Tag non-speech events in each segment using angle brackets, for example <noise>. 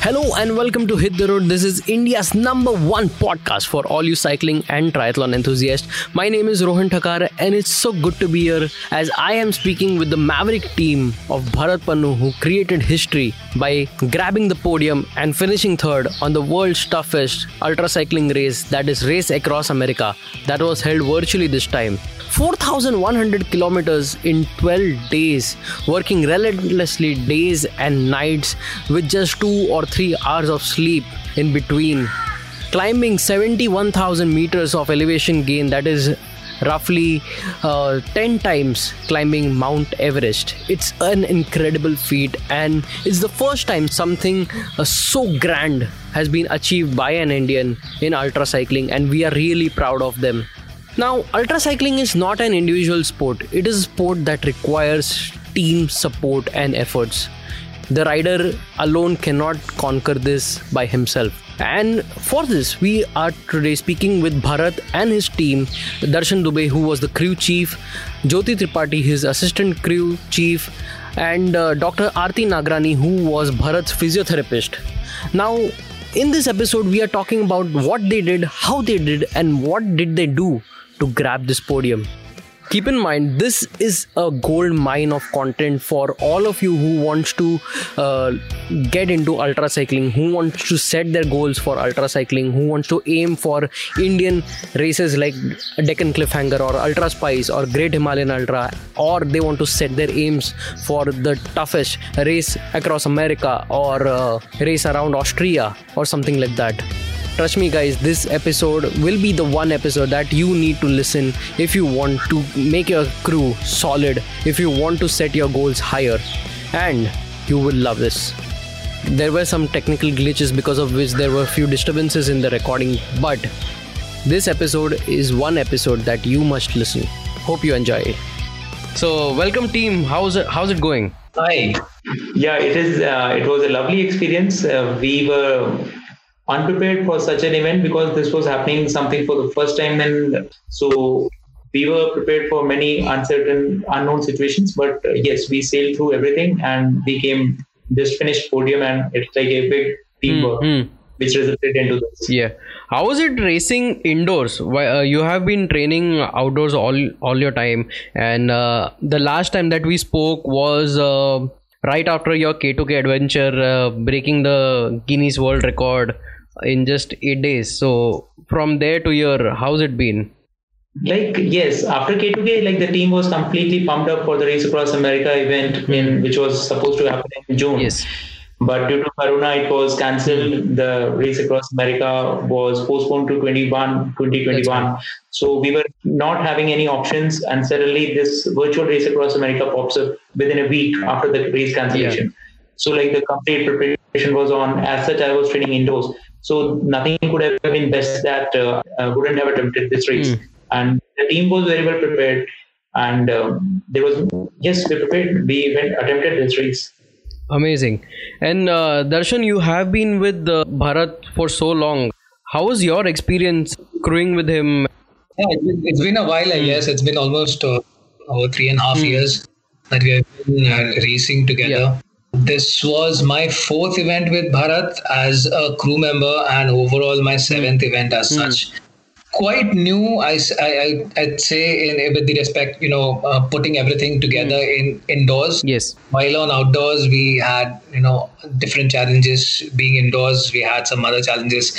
Hello and welcome to Hit the Road. This is India's number one podcast for all you cycling and triathlon enthusiasts. My name is Rohan Thakar and it's so good to be here as I am speaking with the Maverick team of Bharat Pannu who created history by grabbing the podium and finishing third on the world's toughest ultra cycling race that is Race Across America that was held virtually this time. 4,100 kilometers in 12 days, working relentlessly days and nights with just two or three hours of sleep in between. Climbing 71,000 meters of elevation gain, that is roughly uh, 10 times climbing Mount Everest. It's an incredible feat, and it's the first time something uh, so grand has been achieved by an Indian in ultra cycling, and we are really proud of them. Now, ultra cycling is not an individual sport, it is a sport that requires team support and efforts. The rider alone cannot conquer this by himself. And for this, we are today speaking with Bharat and his team, Darshan Dubey, who was the crew chief, Jyoti Tripathi, his assistant crew chief, and uh, Dr. Arti Nagrani, who was Bharat's physiotherapist. Now, in this episode, we are talking about what they did, how they did, and what did they do to grab this podium. Keep in mind, this is a gold mine of content for all of you who wants to uh, get into ultra cycling, who wants to set their goals for ultra cycling, who wants to aim for Indian races like Deccan Cliffhanger or Ultra Spice or Great Himalayan Ultra, or they want to set their aims for the toughest race across America or uh, race around Austria or something like that. Trust me, guys, this episode will be the one episode that you need to listen if you want to make your crew solid, if you want to set your goals higher, and you will love this. There were some technical glitches because of which there were few disturbances in the recording, but this episode is one episode that you must listen. Hope you enjoy it. So, welcome team. How's it? How's it going? Hi. Yeah, it is. Uh, it was a lovely experience. Uh, we were unprepared for such an event because this was happening something for the first time and so we were prepared for many uncertain unknown situations but uh, yes we sailed through everything and we came just finished podium and it's like a big teamwork Mm-hmm. which resulted into this Yeah. How was it racing indoors? Why, uh, you have been training outdoors all all your time, and uh, the last time that we spoke was uh, right after your K2K adventure, uh, breaking the Guinness World Record in just eight days. So from there to here, how's it been? like yes after k2k like the team was completely pumped up for the race across america event in hmm. which was supposed to happen in june. Yes. but due to corona it was cancelled. Hmm. The race across america was postponed to 21 2021 so we were not having any options. And suddenly this virtual race across america pops up within a week hmm. after the race cancellation. So like the complete preparation was on. As such i was training indoors so nothing could have been best that uh, uh, wouldn't have attempted this race and the team was very well prepared and um, there was yes we prepared we went attempted this race Amazing. And uh, Darshan, you have been with uh, Bharat for so long. How was your experience crewing with him? Yeah, it's been- a while, I guess. It's been almost uh, over three and a half years that we have been uh, racing together. This was my fourth event with Bharat as a crew member, and overall my seventh event as such. Quite new, I'd say, in with the respect, you know, uh, putting everything together in indoors. Yes. While on outdoors, we had you know different challenges. Being indoors, we had some other challenges.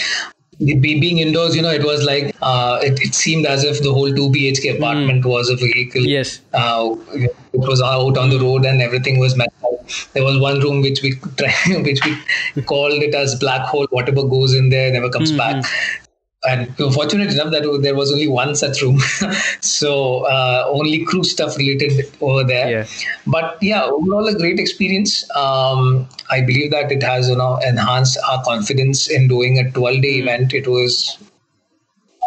Being indoors, you know, it was like uh, it, it seemed as if the whole two BHK apartment was a vehicle. Yes. Uh, it was out on the road and everything was. There was one room which we <laughs> which we called it as black hole. Whatever goes in there never comes back. And we were fortunate enough that there was only one such room, <laughs> so uh, only crew stuff related over there. Yeah. But yeah, overall a great experience. Um, I believe that it has you know enhanced our confidence in doing a 12 day event. It was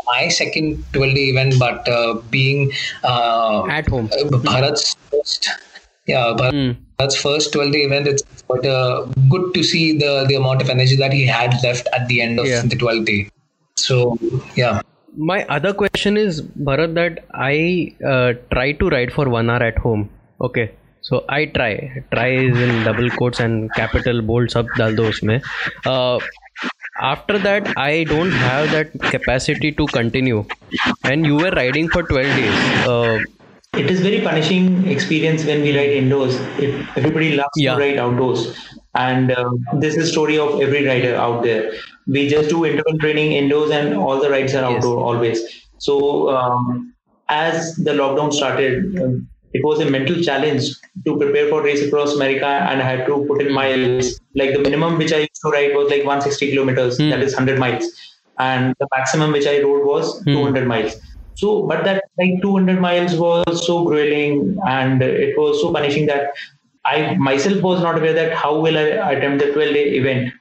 my second 12 day event, but uh, being uh, At home. Bharat's first, yeah, but Hmm. Bharat's first 12 day event, it's quite uh, good to see the, the amount of energy that he had left at the end of Yeah. the 12 day. So, yeah. my other question is Bharat that I uh, try to ride for one hour at home. Okay, so I try. Try is in double quotes and capital bold sub dal do usme. Uh, after that, I don't have that capacity to continue. And you were riding for 12 days. Uh, it is very punishing experience when we ride indoors. If everybody loves Yeah. to ride outdoors, and uh, this is story of every rider out there. We just do interval training indoors, and all the rides are outdoor always. So um, as the lockdown started, um, it was a mental challenge to prepare for race across America, and I had to put in miles. Like the minimum which I used to ride was like 160 kilometers, Hmm. that is 100 miles, and the maximum which I rode was Hmm. 200 miles. So, but that like 200 miles was so grueling and it was so punishing that I myself was not aware that how will I attempt the 12 day event.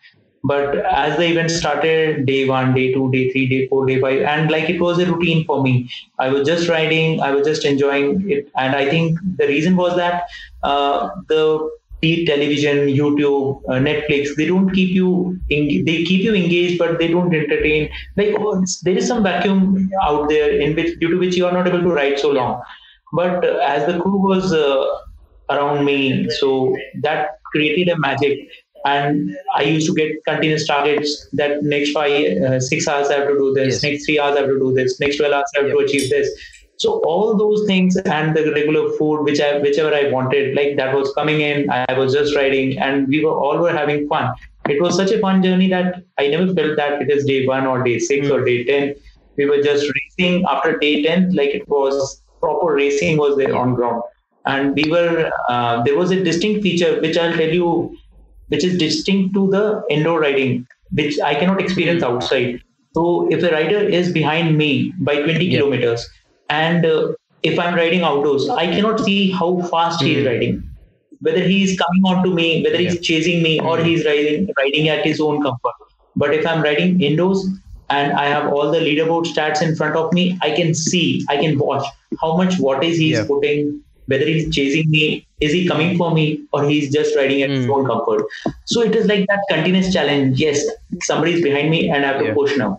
But as the event started, day one, day two, day three, day four, day five, and like it was a routine for me. I was just riding, I was just enjoying it, and I think the reason was that uh, the be television, YouTube, uh, Netflix, they don't keep you, en- they keep you engaged, but they don't entertain. Like oh, there is some vacuum out there in which, due to which you are not able to write so long. But uh, as the crew was uh, around me, so that created a magic. And I used to get continuous targets that next five, uh, six hours I have to do this, Yes. next three hours I have to do this, next 12 hours I have to achieve this. So all those things and the regular food, which I whichever I wanted, like that was coming in. I was just riding, and we were all were having fun. It was such a fun journey that I never felt that it is day one or day six Mm. or day ten. We were just racing after day ten, like it was proper racing was there on ground, and we were. Uh, there was a distinct feature which I'll tell you, which is distinct to the indoor riding, which I cannot experience outside. So if the rider is behind me by 20 Yeah. kilometers, and uh, if I'm riding outdoors, I cannot see how fast he is Mm. riding. Whether he is coming on to me, whether he's chasing me, or he's riding riding at his own comfort. But if I'm riding indoors and I have all the leaderboard stats in front of me, I can see, I can watch how much wattage he's Yeah. putting, whether he's chasing me, is he coming for me, or he's just riding at his Mm. own comfort. So it is like that continuous challenge. Yes, somebody is behind me and I have to Yeah. push now.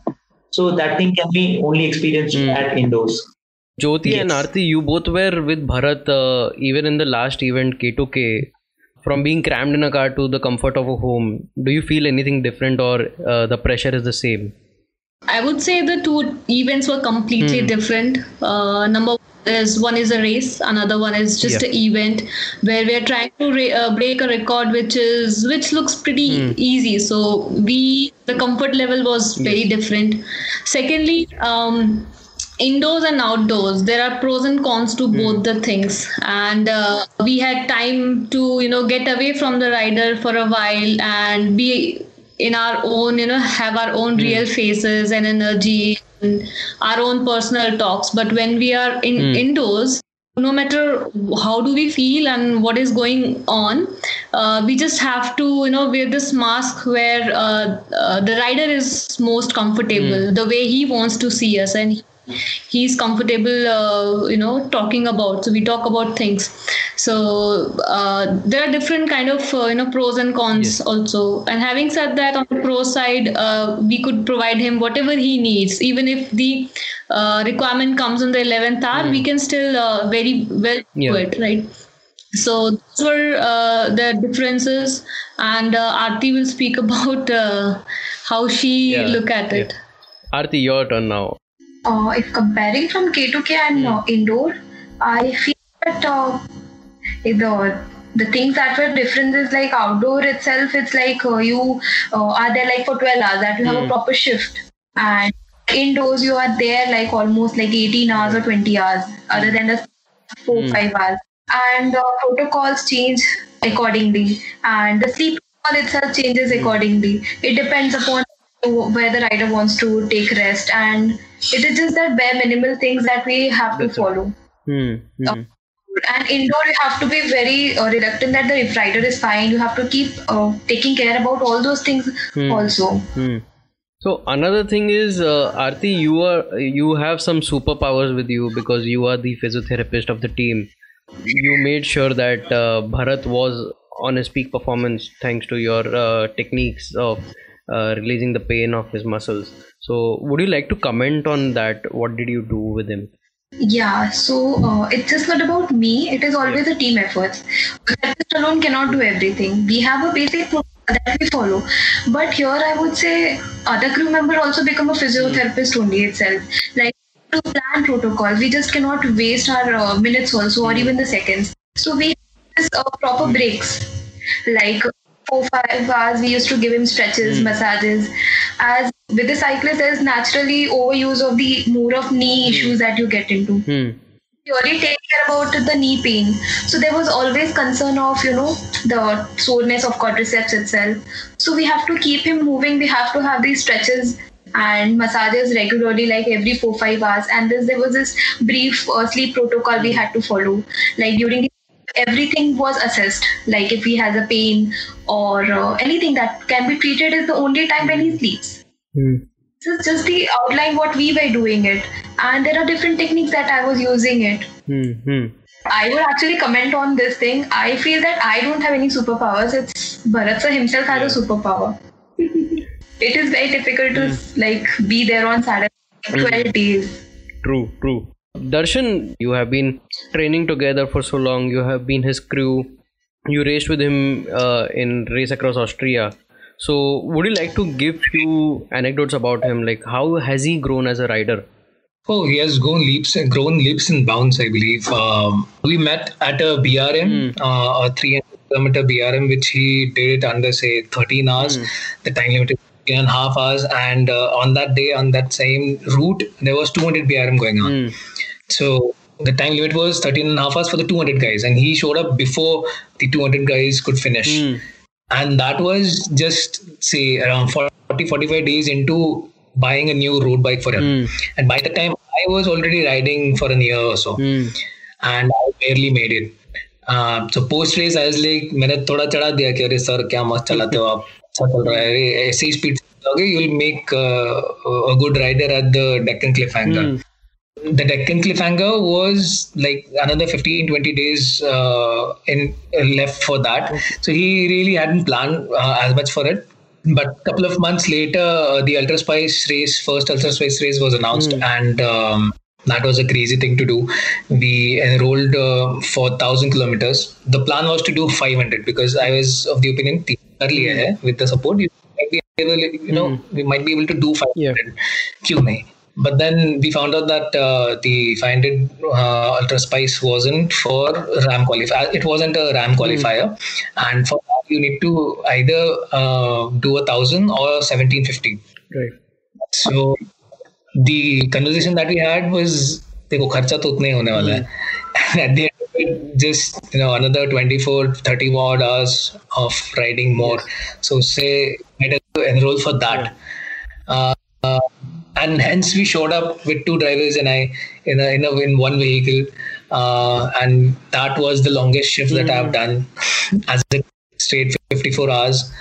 So that thing can be only experienced Mm. at indoors. Jyoti and Yes. Arti, you both were with Bharat uh, even in the last event K2K. From being crammed in a car to the comfort of a home, do you feel anything different or uh, the pressure is the same? I would say the two events were completely Hmm. different. Uh, number one is one is a race, another one is just Yeah. an event where we are trying to ra- uh, break a record, which is which looks pretty Hmm. easy. So we the comfort level was very different. Secondly, um, indoors and outdoors there are pros and cons to both the things. And uh, we had time to you know get away from the rider for a while and be in our own you know have our own real faces and energy and our own personal talks. But when we are in indoors no matter how do we feel and what is going on uh, we just have to you know wear this mask where uh, uh, the rider is most comfortable the way he wants to see us and he, he's comfortable uh, you know talking about. So we talk about things. So uh, there are different kind of uh, you know pros and cons Yes. also. And having said that on the pro side uh, we could provide him whatever he needs. Even if the uh, requirement comes in the 11th hour we can still uh, very well do Yeah. it right? So those were uh, the differences. And uh, Aarti will speak <laughs> about uh, how she Yeah, look at it. Arti, your turn now. Uh, if comparing from K2K and uh, indoor, I feel that uh, the the things that were different is like outdoor itself. It's like uh, you uh, are there like for 12 hours that you have a proper shift, and indoors you are there like almost like 18 hours or 20 hours, other than the four five hours, and uh, protocols change accordingly, and the sleep protocol itself changes accordingly. It depends upon where the rider wants to take rest. And it is just that bare minimal things that we have to follow Hmm. hmm. and indoor you have to be very uh, reluctant that the rider is fine you have to keep uh, taking care about all those things also Hmm. So another thing is, uh, Arti, you are you have some superpowers with you because you are the physiotherapist of the team. You made sure that uh, Bharat was on his peak performance thanks to your uh, techniques of uh, releasing the pain of his muscles. So, would you like to comment on that? What did you do with him? Yeah, so uh, it's just not about me. It is always a team effort. Therapist alone cannot do everything. We have a basic protocol that we follow, but here I would say other crew member also become a physiotherapist only itself. Like to plan protocol, we just cannot waste our uh, minutes also or even the seconds. So we have uh, proper breaks, like four five hours. We used to give him stretches, massages. As with the cyclist, there's naturally overuse of the more of knee issues that you get into. Hmm. already take care about the knee pain. So there was always concern of you know the soreness of quadriceps itself. So we have to keep him moving. We have to have these stretches and massages regularly, like every four five hours. And this there was this brief uh, sleep protocol we had to follow. Like during the everything was assessed. Like if he has a pain or uh, anything that can be treated is the only time when he sleeps. Hmm. this is just the outline what we were doing it. And there are different techniques that i was using it. Hmm. Hmm. i would actually comment on this thing. I feel that i don't have any superpowers. It's bharat sir himself has a superpower. <laughs> It is very difficult to like be there on saturday 12 days. True, true. Darshan, you have been training together for so long. You have been his crew. You raced with him uh, in race across Austria. So, would you like to give few anecdotes about him? Like, how has he grown as a rider? Oh, he has grown leaps and grown leaps and bounds, I believe. Um, we met at a BRM, uh, a 300 kilometer BRM, which he did it under, say, 13 hours. The time limit is three and a half hours. And uh, on that day, on that same route, there was 200 BRM going on. Hmm. So the time limit was 13 and a half hours for the 200 guys. And he showed up before the 200 guys could finish. Hmm. And that was just, say, around 40, 45 days into buying a new road bike for him. And by the time I was already riding for a year or so, Hmm. and I barely made it. Uh, so post race I was like मैंने थोड़ा चढ़ा दिया कि अरे sir क्या मस्त चलाते हो आप अच्छा चल रहा है अरे ऐसे ही स्पीड चलाओगे you will make uh, a good rider at the Deccan Cliffhanger. The Deccan Cliffhanger was like another 15 20 days uh, in uh, left for that. So he really hadn't planned uh, as much for it. But a couple of months later, uh, the Ultra Spice race, first Ultra Spice race was announced, and um, that was a crazy thing to do. We enrolled uh, for 1000 kilometers. The plan was to do 500 because I was of the opinion earlier hai, with the support, you might be able, you know, mm. we might be able to do 500. Yeah. Kyun? But then we found out that uh, the 500 uh, Ultra Spice wasn't for RAM qualifier. It wasn't a RAM qualifier, and for that you need to either uh, do a thousand or 1750. Right. So the conversation that we had was देखो खर्चा तो उतना ही होने वाला है and at the end of it just you know another 24 30 odd hours of riding more. So say to enroll for that. Uh, uh, and hence we showed up with two drivers and I in a, in, a, in one vehicle. Uh, and that was the longest shift that I've done as a straight 54 hours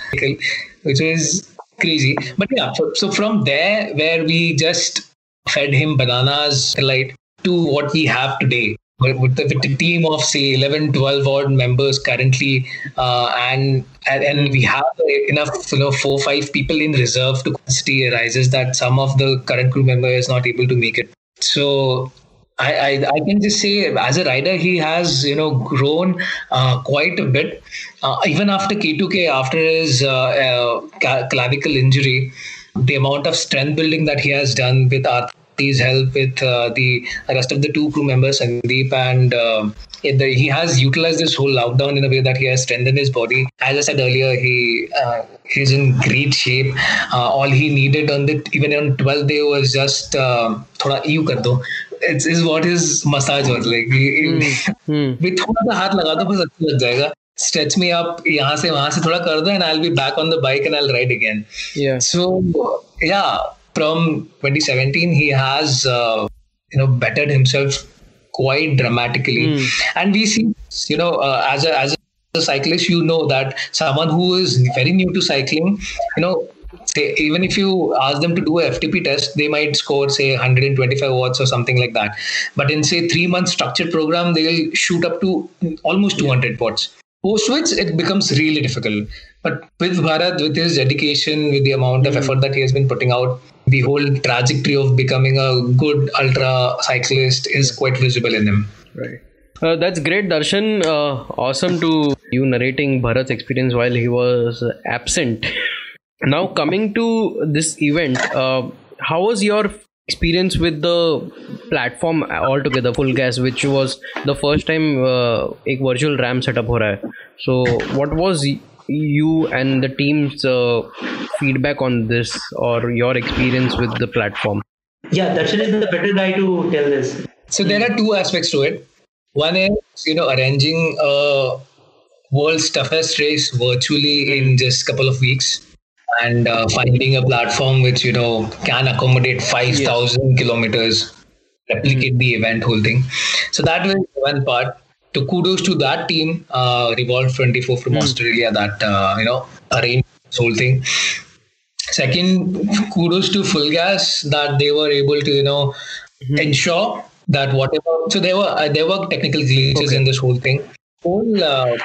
which is crazy. But yeah so, so from there where we just fed him bananas light to what we have today with the, with the team of say 11 12 odd members currently uh, and, and we have enough you know four five people in reserve to capacity arises that some of the current crew member is not able to make it. So I, I, I can just say as a rider he has you know grown uh, quite a bit. Uh, even after K2K after his uh, uh, clavicle injury the amount of strength building that he has done with Arti's help with uh, the rest of the two crew members Sandeep and uh, it- the, he has utilized this whole lockdown in a way that he has strengthened his body as I said earlier he uh, he's in great shape uh, all he needed on the even on 12th day was just uh, thoda यूं कर दो it's is what his massage was like Hmm. <laughs> भी थोड़ा सा हाथ लगा दो बस अच्छा लग जाएगा stretch me up यहाँ से वहां से थोड़ा कर दो and I'll be back on the bike and I'll ride again Yeah. so yeah from 2017 he has uh, you know bettered himself quite dramatically. And we see you know uh, as a as a cyclist you know that someone who is very new to cycling you know say even if you ask them to do a ftp test they might score say 125 watts or something like that. But in say 3 month structured program they will shoot up to almost 200 watts. Post which it becomes really difficult. But with Bharat, with his dedication, with the amount of effort that he has been putting out, the whole trajectory of becoming a good ultra cyclist is quite visible in him. Right. Uh, that's great, Darshan. Uh, awesome to you narrating Bharat's experience while he was absent. Now, coming to this event, uh, how was your experience with the platform altogether, FulGaz, which was the first time uh, a virtual RAM setup ho raha hai. So, what was you and the team's uh, feedback on this or your experience with the platform? Yeah, Darshan is the better guy to tell this. So there are two aspects to it. One is, you know, arranging a world's toughest race virtually in just a couple of weeks and uh, finding a platform which, you know, can accommodate 5,000 yes. kilometers, replicate mm-hmm. the event, whole thing. So that was one part. To kudos to that team, uh, Revolve 24 from mm-hmm. Australia that, uh, you know, arranged this whole thing. Second, kudos to FulGaz that they were able to, you know, mm-hmm. ensure that whatever so there were uh, there were technical glitches okay. in this whole thing whole uh,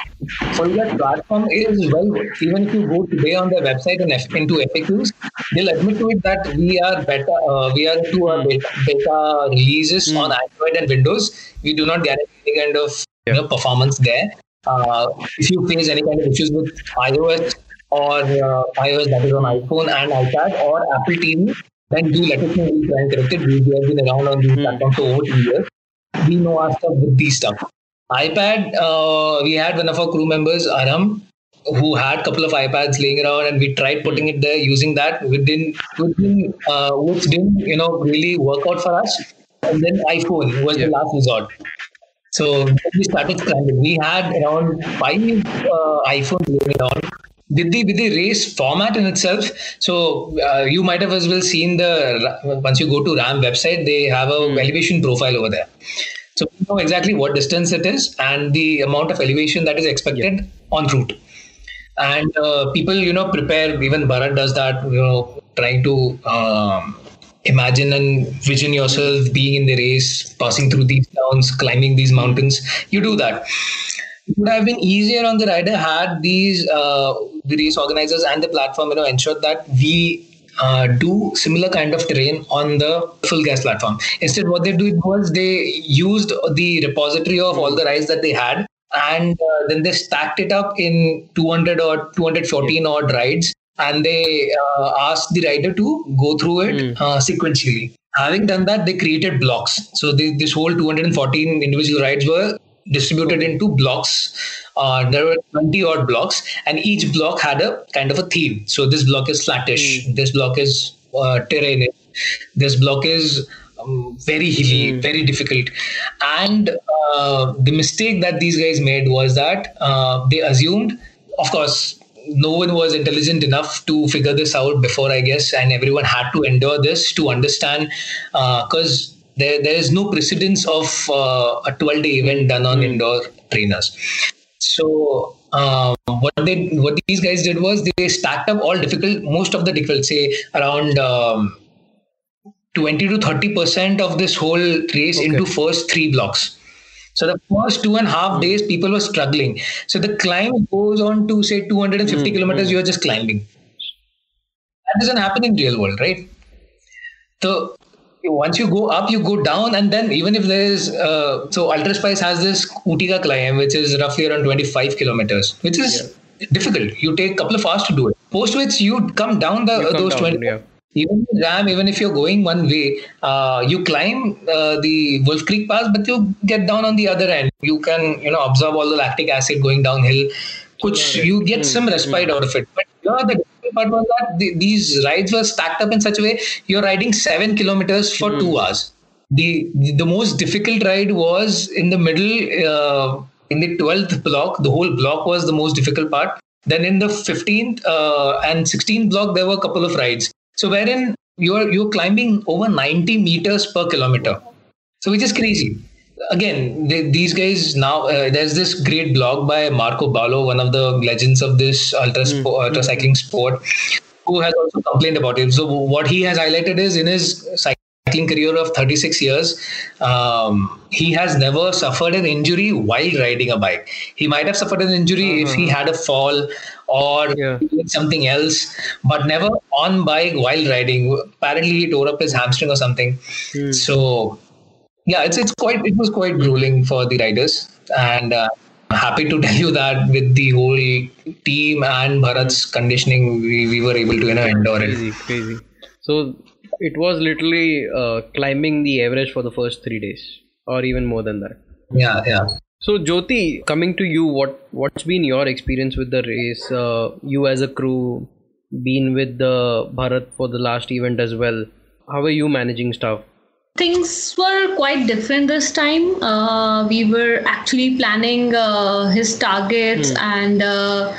whole that platform is well even if you go today on their website and F- into FAQs they'll admit to it that we are better uh, we are into our beta, beta releases mm. on Android and Windows we do not guarantee any kind of know, performance there uh, if you face any kind of issues with iOS or uh, iOS that is on iPhone and iPad or Apple TV then do let us know. We'll try and correct it. We have been around on these mm. platforms for over two years. We know our stuff with these stuff. iPad, uh, we had one of our crew members, Aram, who had a couple of iPads laying around, and we tried putting it there, using that. We didn't, didn't uh, which didn't, you know, really work out for us. And then iPhone was yeah. the last resort. So we started scrambling. We had around five uh, iPhones laying around with the with the race format in itself so uh, you might have as well seen the once you go to ram website they have a mm. elevation profile over there so you know exactly what distance it is and the amount of elevation that is expected yeah. en route and uh, people you know prepare even bharat does that you know trying to um, imagine and vision yourself being in the race passing through these towns climbing these mountains you do that it would have been easier on the rider had these uh, the race organizers and the platform you know ensured that we uh, do similar kind of terrain on the FulGaz platform. Instead, what they did was they used the repository of all the rides that they had, and uh, then they stacked it up in 200 or 214 yeah. odd rides, and they uh, asked the rider to go through it mm. sequentially. Having done that, they created blocks. So they, this whole 214 individual rides were distributed into blocks. Uh, there were 20 odd blocks, and each block had a kind of a theme. So this block is flattish, mm. this block is uh, terrain, this block is um, very hilly, mm. very difficult. And uh, the mistake that these guys made was that uh, they assumed, of course, no one was intelligent enough to figure this out before, I guess, and everyone had to endure this to understand because uh, there, there is no precedence of uh, a 12 day event done on mm. indoor trainers. So um, what they what these guys did was they stacked up all difficult most of the difficult say around um, 20 to 30 percent of this whole race okay. into first three blocks. So the first two and a half days, people were struggling. So the climb goes on to say 250 mm kilometers. You are just climbing. That doesn't happen in real world, right? So once you go up, you go down, and then even if there is, uh, so Ultraspice has this Utica climb, which is roughly around 25 kilometers, which is yeah. difficult. You take a couple of hours to do it. Post which you come down the those down, 20. Yeah. Even Ram, even if you're going one way, uh, you climb uh, the Wolf Creek Pass, but you get down on the other end. You can, you know, absorb all the lactic acid going downhill, which you get some respite mm. out of it. But you know, the part was that the, these rides were stacked up in such a way you're riding seven kilometers for mm. two hours. The the most difficult ride was in the middle, uh, in the twelfth block. The whole block was the most difficult part. Then in the fifteenth uh, and sixteenth block, there were a couple of rides. So wherein you're you're climbing over ninety meters per kilometer. So which is crazy again they, these guys now uh, there's this great blog by Marko Baloh one of the legends of this ultra mm. sport, ultra cycling sport who has also complained about it so what he has highlighted is in his cycling cycling career of 36 years, um, he has never suffered an injury while riding a bike. He might have suffered an injury uh-huh. if he had a fall or yeah. something else, but never on bike while riding. Apparently, he tore up his hamstring or something. Hmm. So, yeah, it's it's quite it was quite grueling for the riders, and uh, happy to <laughs> tell you that with the whole team and Bharat's conditioning, we, we were able to you know endure crazy, it. Crazy, So it was literally uh, climbing the average for the first three days, or even more than that. Yeah, yeah. So Jyoti, coming to you, what what's been your experience with the race? Uh, you as a crew, been with the Bharat for the last event as well. How are you managing stuff? Things were quite different this time. Uh, we were actually planning uh, his targets mm. and uh,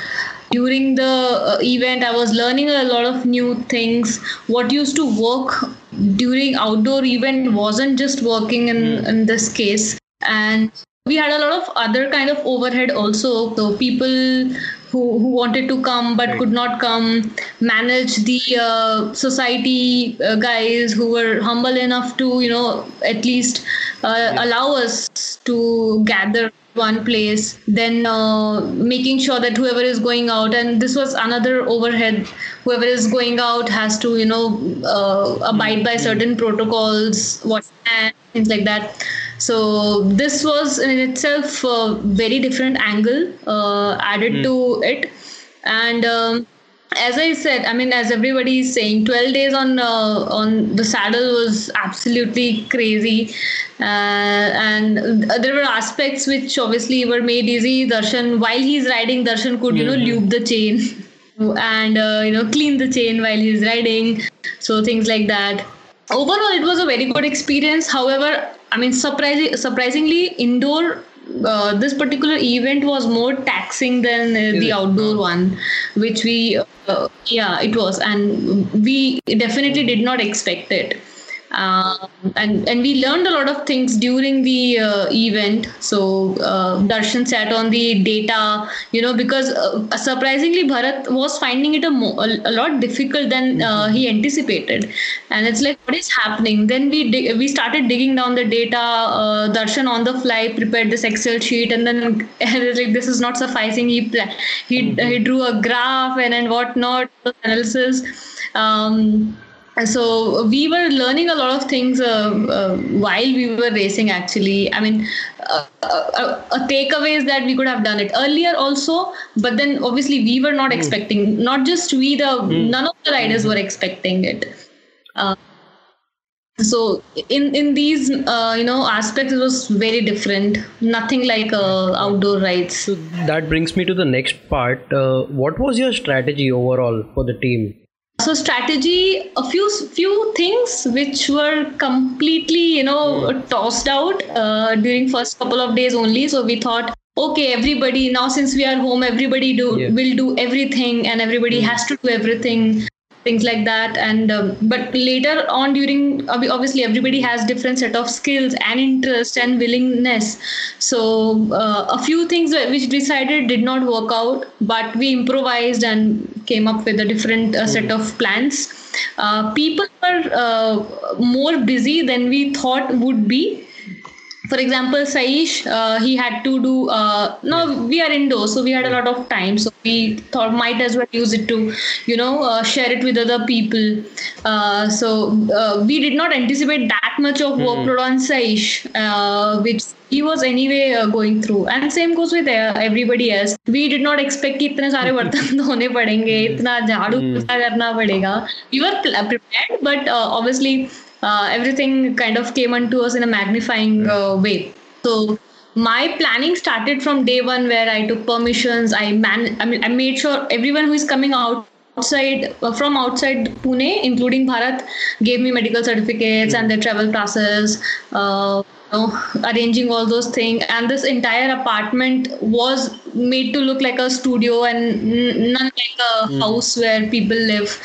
during the uh, event i was learning a lot of new things what used to work during outdoor event wasn't just working in, mm. in this case and we had a lot of other kind of overhead also so people who, who wanted to come but right. could not come manage the uh, society uh, guys who were humble enough to you know at least uh, yeah. allow us to gather one place then uh, making sure that whoever is going out and this was another overhead whoever is going out has to you know uh, abide by certain protocols what and things like that so this was in itself a very different angle uh, added mm. to it and um, as I said, I mean, as everybody is saying, 12 days on uh, on the saddle was absolutely crazy, uh, and there were aspects which obviously were made easy. Darshan, while he's riding, Darshan could you know mm-hmm. lube the chain <laughs> and uh, you know clean the chain while he's riding, so things like that. Overall, it was a very good experience. However, I mean, surprising, surprisingly, indoor uh, this particular event was more taxing than uh, the outdoor one, which we, uh, yeah, it was, and we definitely did not expect it. Um, and and we learned a lot of things during the uh, event. So uh, Darshan sat on the data, you know, because uh, surprisingly Bharat was finding it a, mo- a, lot difficult than uh, mm-hmm. he anticipated, and it's like what is happening? Then we dig- we started digging down the data. Uh, Darshan on the fly prepared this Excel sheet, and then <laughs> like this is not sufficing. He he mm-hmm. he drew a graph and and whatnot analysis. Um, so we were learning a lot of things uh, uh, while we were racing actually. I mean uh, uh a takeaway is that we could have done it earlier also but then obviously we were not mm. expecting not just we the mm. none of the riders were expecting it. Uh, so in in these uh, you know aspects it was very different. Nothing like outdoor rides. So that brings me to the next part. What was your strategy overall for the team so strategy a few few things which were completely you know tossed out uh, during first couple of days only so we thought okay everybody now since we are home everybody do yeah. will do everything and everybody mm. has to do everything things like that and um, but later on during obviously everybody has different set of skills and interest and willingness so uh, a few things which decided did not work out but we improvised and came up with a different uh, set of plans. Uh, people were uh, more busy than we thought would be for example saish uh, he had to do uh, no we are indoors so we had a lot of time so we thought might as well use it to you know uh, share it with other people uh, so uh, we did not anticipate that much of mm-hmm. workload on saish uh, which he was anyway going through and same goes with everybody else we did not expect कि इतने सारे <laughs> बर्तन धोने पड़ेंगे इतना झाड़ू करना पड़ेगा we were prepared but obviously uh, everything kind of came onto us in a magnifying uh, way. So my planning started from day one, where I took permissions. I man, I mean, I made sure everyone who is coming out outside uh, from outside Pune, including Bharat, gave me medical certificates and their travel passes. Uh, you know, arranging all those things, and this entire apartment was made to look like a studio and none like a mm. house where people live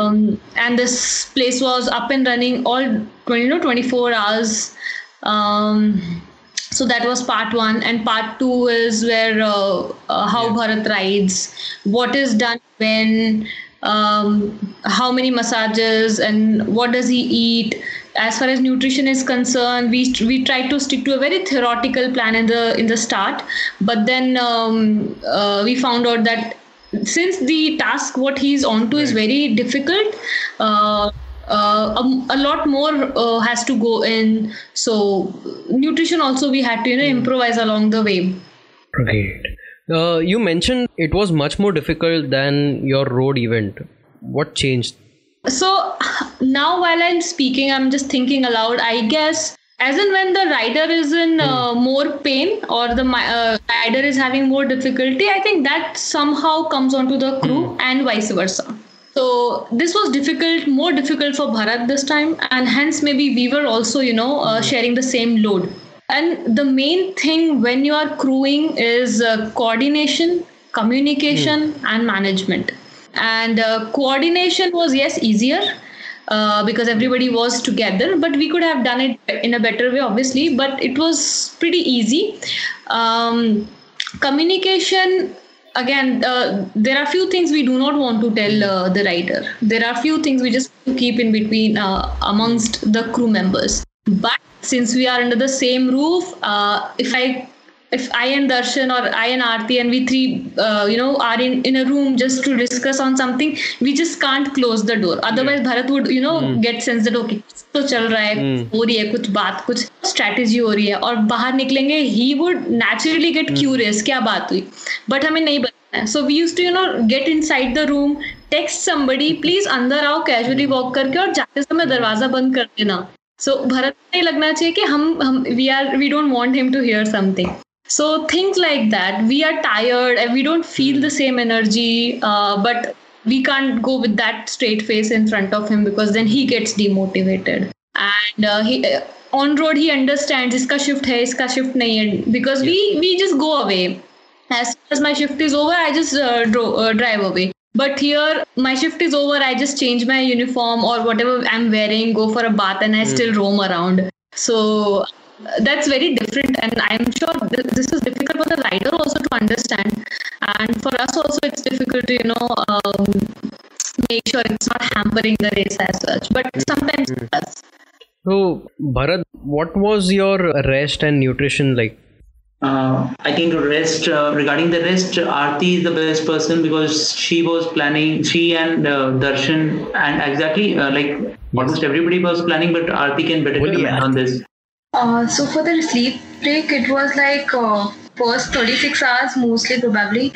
um, and this place was up and running all 20 you know 24 hours. Um, so that was part one. And part two is where uh, uh, how yeah. bharat rides. What is done when um, how many massages and what does he eat? As far as nutrition is concerned we we tried to stick to a very theoretical plan in the in the start. But then um, uh, we found out that since the task what he's onto is very difficult uh, uh, a, a, lot more uh, has to go in so nutrition also we had to you know improvise along the way great uh, you mentioned it was much more difficult than your road event. What changed? So <sighs> now, while I'm speaking, I'm just thinking aloud. I guess as in when the rider is in uh, hmm. more pain or the uh, rider is having more difficulty, I think that somehow comes onto the crew mm. and vice versa. So this was difficult, more difficult for Bharat this time, and hence maybe we were also, you know, uh, hmm. sharing the same load and the main thing when you are crewing is uh, coordination communication mm. and management and uh, coordination was yes easier uh, because everybody was together but we could have done it in a better way obviously but it was pretty easy. Um, communication again uh, there are few things we do not want to tell uh, the writer. There are few things we just keep in between uh, amongst the crew members. But since we are under the same roof, uh, if I if I and Darshan or I and Aarti and we three, uh, you know, are in, in a room just to discuss on something, we just can't close the door. Otherwise, yeah. Bharat would, you know, mm. get sense that okay, तो चल रहा है mm. हो रही है कुछ बात कुछ स्ट्रैटेजी हो रही है और बाहर निकलेंगे he would naturally get curious क्या बात हुई बट हमें नहीं बताना है so we use to you know get inside the room text somebody please अंदर आओ कैजुअली वॉक करके और जाते समय दरवाज़ा बंद कर देना सो भरत नहीं लगना चाहिए कि हम हम we are we don't want him to hear something so things like that we are tired and we don't feel the same energy uh, but we can't go with that straight face in front of him because then he gets demotivated and uh, he uh, on road he understands iska shift hai iska shift nahi hai because we we just go away as soon as my shift is over i just uh, dro- uh, drive away but here, my shift is over. I just change my uniform or whatever I'm wearing, go for a bath, and I mm. still roam around. So that's very different. And I'm sure this is difficult for the rider also to understand. And for us also, it's difficult to, you know, um, make sure it's not hampering the race as such. But sometimes mm. it does. So, Bharat, what was your rest and nutrition like? uh, I think rest uh, regarding the rest, Aarti is the best person because she was planning. She and uh, Darshan and exactly uh, like almost everybody was planning, but Aarti can better comment on this. Uh, so for the sleep break, it was like uh, first 36 hours mostly probably.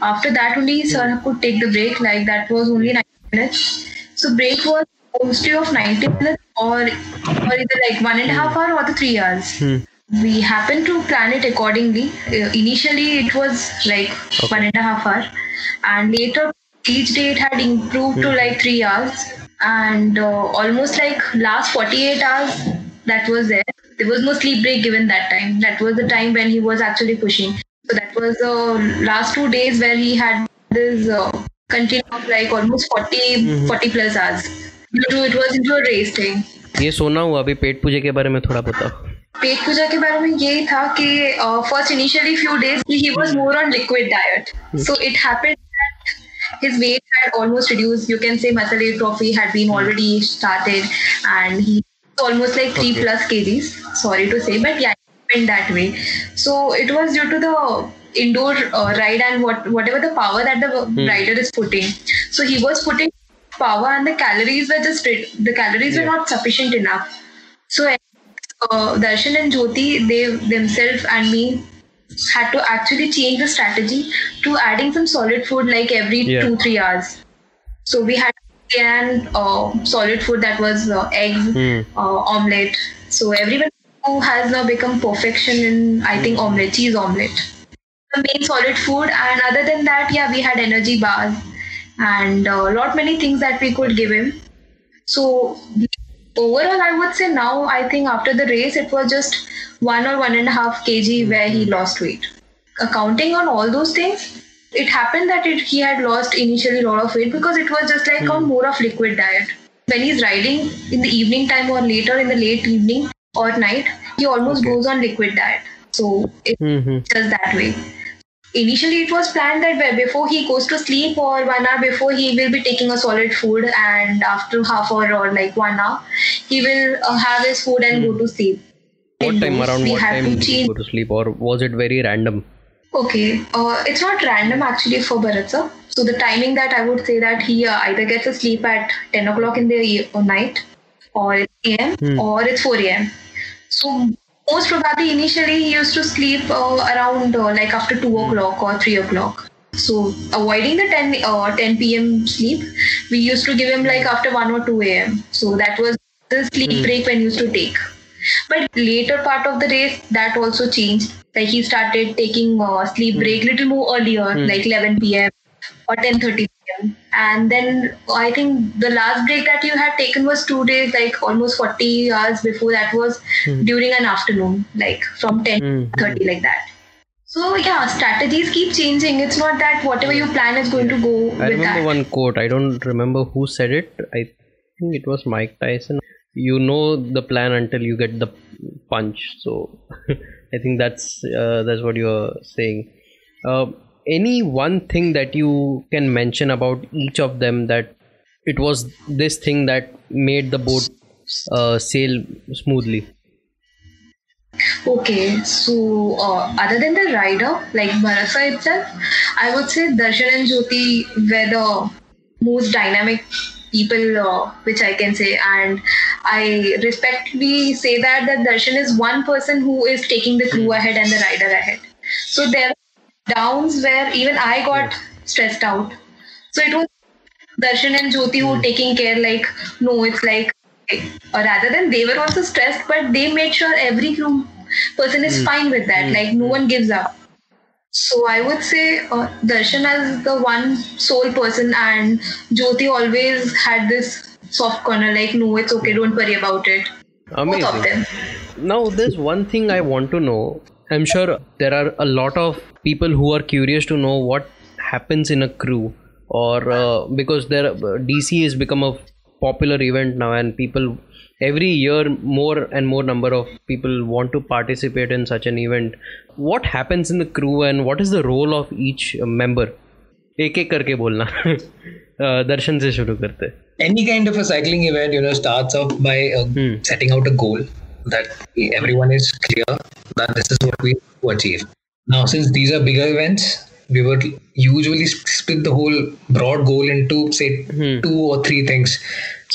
After that only, sir could take the break. Like that was only 90 minutes. So break was mostly of 90 minutes or or either like one and a half hour or the three hours. Hmm we happened to plan it accordingly. Uh, initially, it was like okay. one and a half hour, and later each day it had improved mm. to hmm. like three hours, and uh, almost like last 48 hours that was there. There was no sleep break given that time. That was the time when he was actually pushing. So that was the last two days where he had this uh, continue of like almost 40 mm-hmm. 40 plus hours. It was into a race thing. ये सोना हुआ अभी पेट पूजे के बारे में थोड़ा बताओ पेट पूजा के बारे में यही था कि first initially few days he was more on liquid diet so it happened his weight had almost reduced. You can say muscle atrophy had been already started, and he almost like three okay. plus kgs. Sorry to say, but yeah, in that way. So it was due to the indoor uh, ride and what whatever the power that the hmm. rider is putting. So he was putting power, and the calories were just the calories yeah. were not sufficient enough. So uh, Darshan and Jyoti, they themselves and me had to actually change the strategy to adding some solid food like every yeah. two three hours. So we had and uh, solid food that was uh, eggs, mm. uh, omelette. So everyone who has now become perfection in I think omelette, cheese omelette. The main solid food, and other than that, yeah, we had energy bars and a uh, lot many things that we could give him. So overall, I would say now, I think after the race, it was just one or one and a half kg where he lost weight. Accounting on all those things, it happened that it, he had lost initially a lot of weight because it was just like mm. a more of liquid diet. When he's riding in the evening time or later in the late evening or night, he almost okay. goes on liquid diet. So it's mm-hmm. just that way. initially it was planned that before he goes to sleep or one hour before he will be taking a solid food and after half hour or like one hour he will uh, have his food and go to sleep what time around what time did change- go to sleep or was it very random Okay, uh, it's not random actually for Bharat sir. So the timing that I would say that he uh, either gets a sleep at 10 o'clock in the e- night or it's AM or it's 4 AM. So most probably initially he used to sleep uh, around uh, like after 2 o'clock or 3 o'clock. So avoiding the 10, uh, 10 PM sleep, we used to give him like after 1 or 2 AM. So that was the sleep break when he used to take. But later part of the race, that also changed. Like he started taking uh, sleep hmm. break little more earlier, hmm. like 11 p.m. or 10:30 p.m. And then I think the last break that you had taken was two days, like almost 40 hours before. That was hmm. during an afternoon, like from 10 to 30, like that. So yeah, strategies keep changing. It's not that whatever you plan is going to go I with remember that. one quote. I don't remember who said it. I think it was Mike Tyson. You know the plan until you get the punch. So <laughs> I think that's uh, that's what you're saying. Uh, any one thing that you can mention about each of them that it was this thing that made the boat uh, sail smoothly. Okay, so uh, other than the rider, like Bharasa itself, I would say Darshan and Jyoti were the most dynamic people uh, which I can say, and I respectfully say that that Darshan is one person who is taking the crew ahead and the rider ahead. So there are downs where even I got stressed out. So it was Darshan and Jyoti who were taking care, like, no, it's like, or rather than they were also stressed, but they made sure every crew person is hmm. fine with that. Hmm. Like, no one gives up. So I would say uh, Darshan as the one sole person, and Jyoti always had this soft corner, like, no, it's okay, don't worry about it. Both of Amazing. them. Now, there's one thing I want to know. I'm sure there are a lot of people who are curious to know what happens in a crew, or uh, because there DC has become a popular event now, and people every year more and more number of people want to participate in such an event. What happens in the crew, and what is the role of each member? एक एक करके बोलना अ, दर्शन से शुरू करते हैं. any kind of a cycling event you know starts off by uh, setting out a goal that everyone is clear that this is what we to achieve now since these are bigger events we would usually split the whole broad goal into say two or three things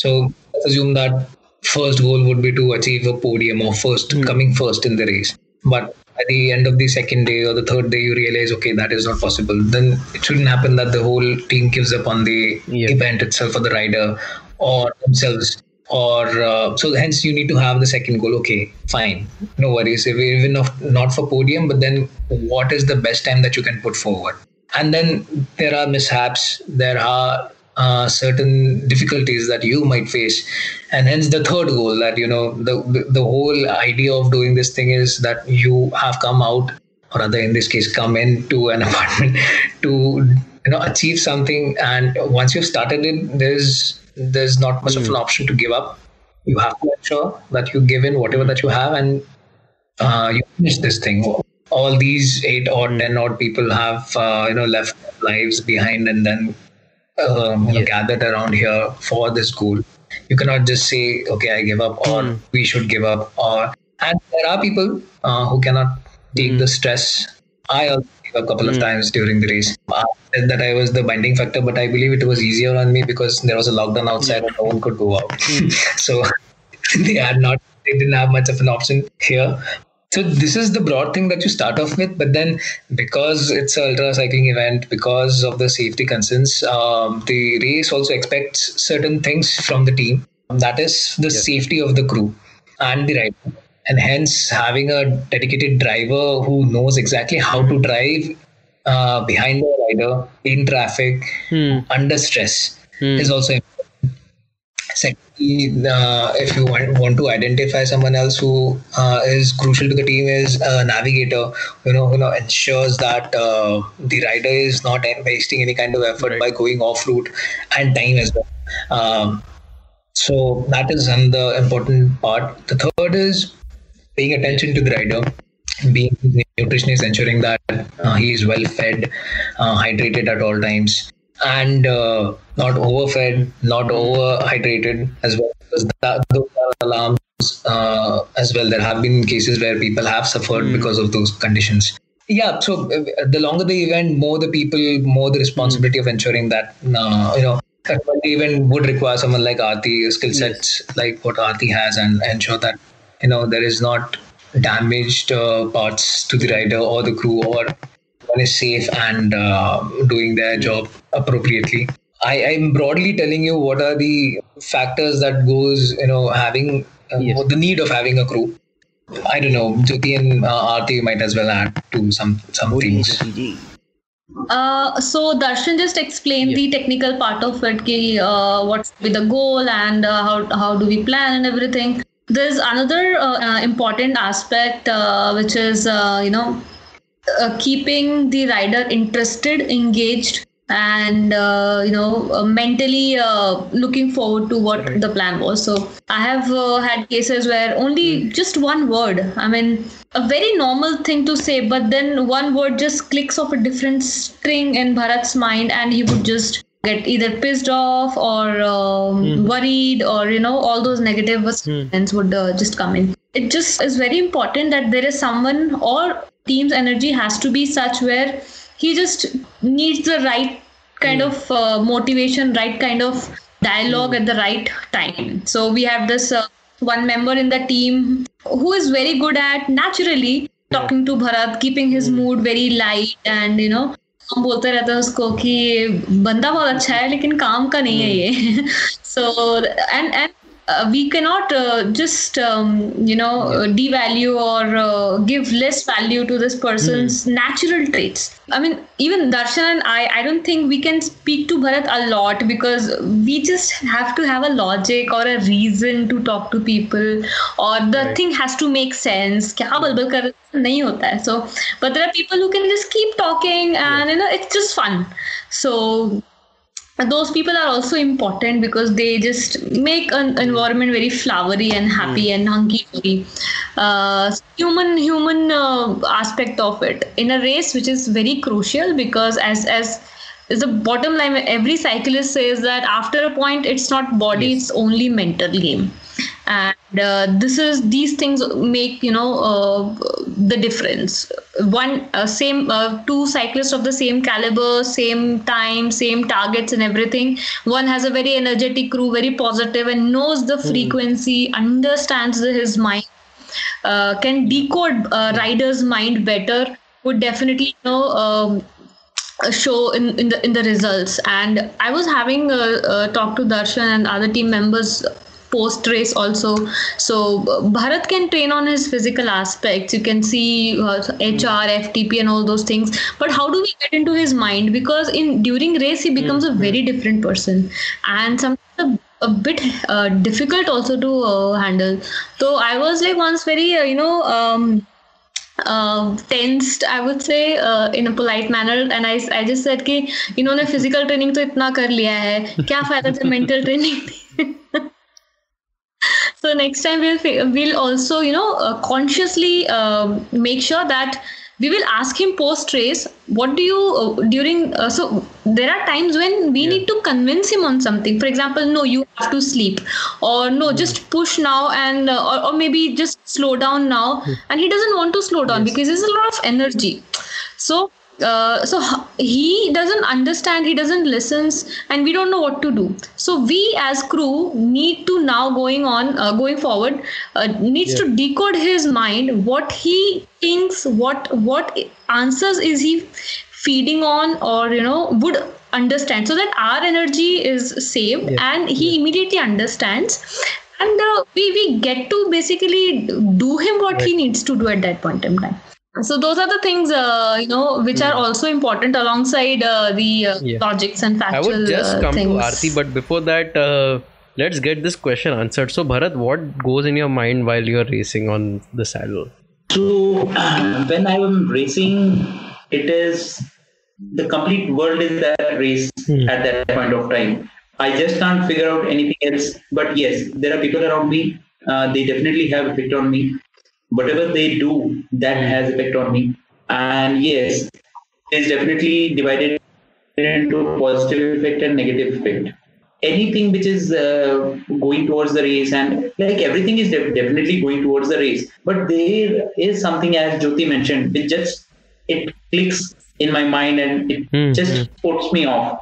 so let's assume that first goal would be to achieve a podium or first coming first in the race. But at the end of the second day or the third day you realize okay that is not possible. Then it shouldn't happen that the whole team gives up on the Yeah. event itself or the rider or themselves or uh, so hence you need to have the second goal. Okay fine. No worries. If even if not for podium but then what is the best time that you can put forward? And then there are mishaps. There are uh, certain difficulties that you might face. And hence the third goal that you know the, the whole idea of doing this thing is that you have come out or rather in this case come into an <laughs> apartment to you know achieve something. And once you've started it there's there's not much of an option to give up. You have to ensure that you give in whatever that you have and uh, you finish this thing. All these eight or ten odd people have uh, you know left their lives behind and then um, gathered around here for this goal you cannot just say okay i give up or we should give up or and there are people uh, who cannot take the stress. I also gave a couple of times during the race. I said that i was the binding factor but i believe it was easier on me because there was a lockdown outside and no one could go out. <laughs> So <laughs> they had not they didn't have much of an option here so this is the broad thing that you start off with, but then because it's an ultra cycling event, because of the safety concerns, um, the race also expects certain things from the team. That is the safety of the crew and the rider, and hence having a dedicated driver who knows exactly how to drive uh, behind the rider in traffic under stress is also important. Secondly, uh, if you want, want to identify someone else who uh, is crucial to the team, is a navigator. You know, who know, ensures that uh, the rider is not wasting any kind of effort by going off route and time as well. Um, so that is another important part. The third is paying attention to the rider. being nutritionist, ensuring that uh, he is well fed, uh, hydrated at all times, and uh, not overfed, not overhydrated as well. Because that, those are alarms uh, as well. There have been cases where people have suffered Mm. because of those conditions. Yeah, so uh, the longer the event, more the people, more the responsibility of ensuring that uh, you know. event would require someone like Aarti, skill sets like what Aarti has, and ensure that you know there is not damaged uh, parts to the rider or the crew, or is safe and uh, doing their job appropriately. I am broadly telling you what are the factors that goes, you know, having uh, Yes. the need of having a crew. I don't know. Jyoti and uh, Aarti might as well add to some some things. Uh, so Darshan just explained Yeah. the technical part of it, ki, uh, what's with the goal and uh, how how do we plan and everything. There's another uh, uh, important aspect uh, which is uh, you know uh, keeping the rider interested, engaged, and uh, you know uh, mentally uh, looking forward to what the plan was. So I have uh, had cases where only just one word. I mean, a very normal thing to say, but then one word just clicks off a different string in Bharat's mind, and he would just get either pissed off or um, worried or you know all those negative sentiments would uh, just come in it just is very important that there is someone or team's energy has to be such where he just needs the right kind mm. of uh, motivation right kind of dialogue mm. at the right time so we have this uh, one member in the team who is very good at naturally talking to bharat keeping his mm. mood very light and you know हम बोलते रहते हैं उसको कि बंदा बहुत अच्छा है लेकिन काम का नहीं है ये so and and uh, we cannot uh, just um, you know yeah. Uh, devalue or uh, give less value to this person's mm. natural traits i mean even darshan and i i don't think we can speak to bharat a lot because we just have to have a logic or a reason to talk to people or the right. thing has to make sense so but there are people who can just keep talking and yeah. you know it's just fun so those people are also important because they just make an environment very flowery and happy and hunky dory. Uh, human human uh, aspect of it. In a race, which is very crucial because as as is the bottom line, every cyclist says that after a point, it's not body, it's only mental game and uh, this is these things make you know uh, the difference. One uh, same uh, two cyclists of the same caliber same time same targets and everything. One has a very energetic crew very positive and knows the frequency understands his mind uh, can decode uh, rider's mind better would definitely you know um, show in, in the in the results. And i was having a, a talk to darshan and other team members post race also so uh, bharat can train on his physical aspects you can see uh, hr ftp and all those things but how do we get into his mind because in during race he becomes a very different person and sometimes a, a bit uh, difficult also to uh, handle so i was like once very uh, you know um, uh, tensed I would say uh, in a polite manner and I, I just said कि इन्होंने physical training तो इतना कर लिया है क्या फायदा जब mental training <laughs> so next time we'll we'll also you know uh, consciously um, make sure that we will ask him post race what do you uh, during uh, so there are times when we need to convince him on something. For example no you have to sleep. Or no just push now and uh, or, or maybe just slow down now. And he doesn't want to slow down because there's a lot of energy. So uh, so he doesn't understand he doesn't listens and we don't know what to do. So we as crew need to now going on uh, going forward uh, needs to decode his mind what he thinks what what answers is he feeding on or you know would understand. So that our energy is saved and he immediately understands. And uh, we we get to basically do him what he needs to do at that point in time so those are the things uh, you know which are also important alongside uh, the uh, Yeah. logics and I factual would just uh, come things. to Aarti, but before that, uh, let's get this question answered. So, Bharat, what goes in your mind while you're racing on the saddle? So <clears throat> when I am racing, it is the complete world is that race at that point of time. I just can't figure out anything else. But yes, there are people around me. Uh, they definitely have effect on me. Whatever they do, that has effect on me. And yes, it's definitely divided into positive effect and negative effect. Anything which is uh, going towards the race, and like everything is de- definitely going towards the race, but there is something as Jyoti mentioned, which just it clicks in my mind and it Hmm, just puts me off.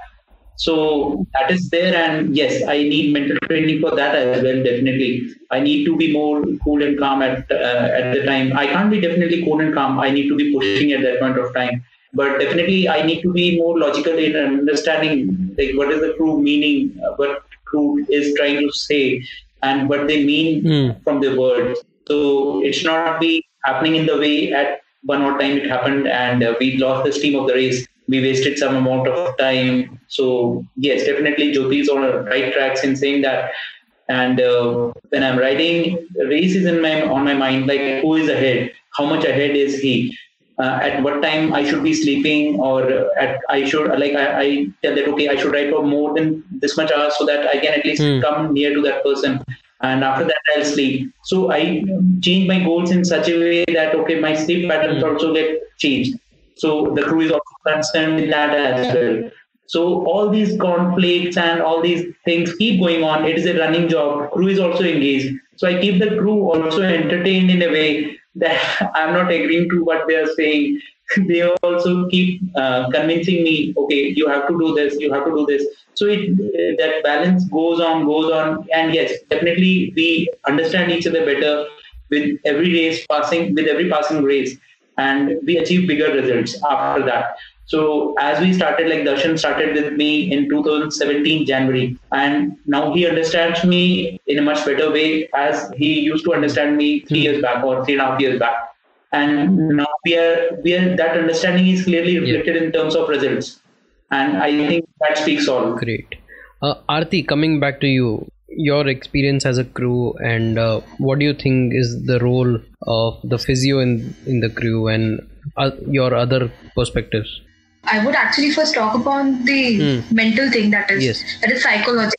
So that is there, and yes, I need mental training for that as well. Definitely, I need to be more cool and calm at uh, at the time. I can't be definitely cool and calm. I need to be pushing at that point of time. But definitely, I need to be more logical in understanding like what is the true meaning, uh, what crew is trying to say, and what they mean Hmm. from the words. So it should not be happening in the way at one more time it happened, and uh, we lost the steam of the race we wasted some amount of time. So yes, definitely Jyoti is on a right tracks in saying that. And uh, when I'm riding, race is in my on my mind. Like who is ahead? How much ahead is he? Uh, at what time I should be sleeping, or at I should like I, I tell that okay I should ride for more than this much hours so that I can at least Hmm. come near to that person. And after that I'll sleep. So I change my goals in such a way that okay my sleep patterns also get changed. So the crew is also concerned with that as well. So all these conflicts and all these things keep going on. It is a running job. Crew is also engaged. So I keep the crew also entertained in a way that <laughs> I'm not agreeing to what they are saying. <laughs> they also keep uh, convincing me, okay, you have to do this, you have to do this. So it that balance goes on, goes on, and yes, definitely we understand each other better with every race passing, with every passing race and we achieve bigger results after that. So as we started, like Darshan started with me in 2017 January, and now he understands me in a much better way as he used to understand me three years back or three and a half years back. And now we are, we are that understanding is clearly reflected in terms of results, and I think that speaks all. Great. Uh, Arti, coming back to you, your experience as a crew, and uh, what do you think is the role of the physio in in the crew, and uh, your other perspectives? I would actually first talk upon the hmm. mental thing that is Yes. that is psychological.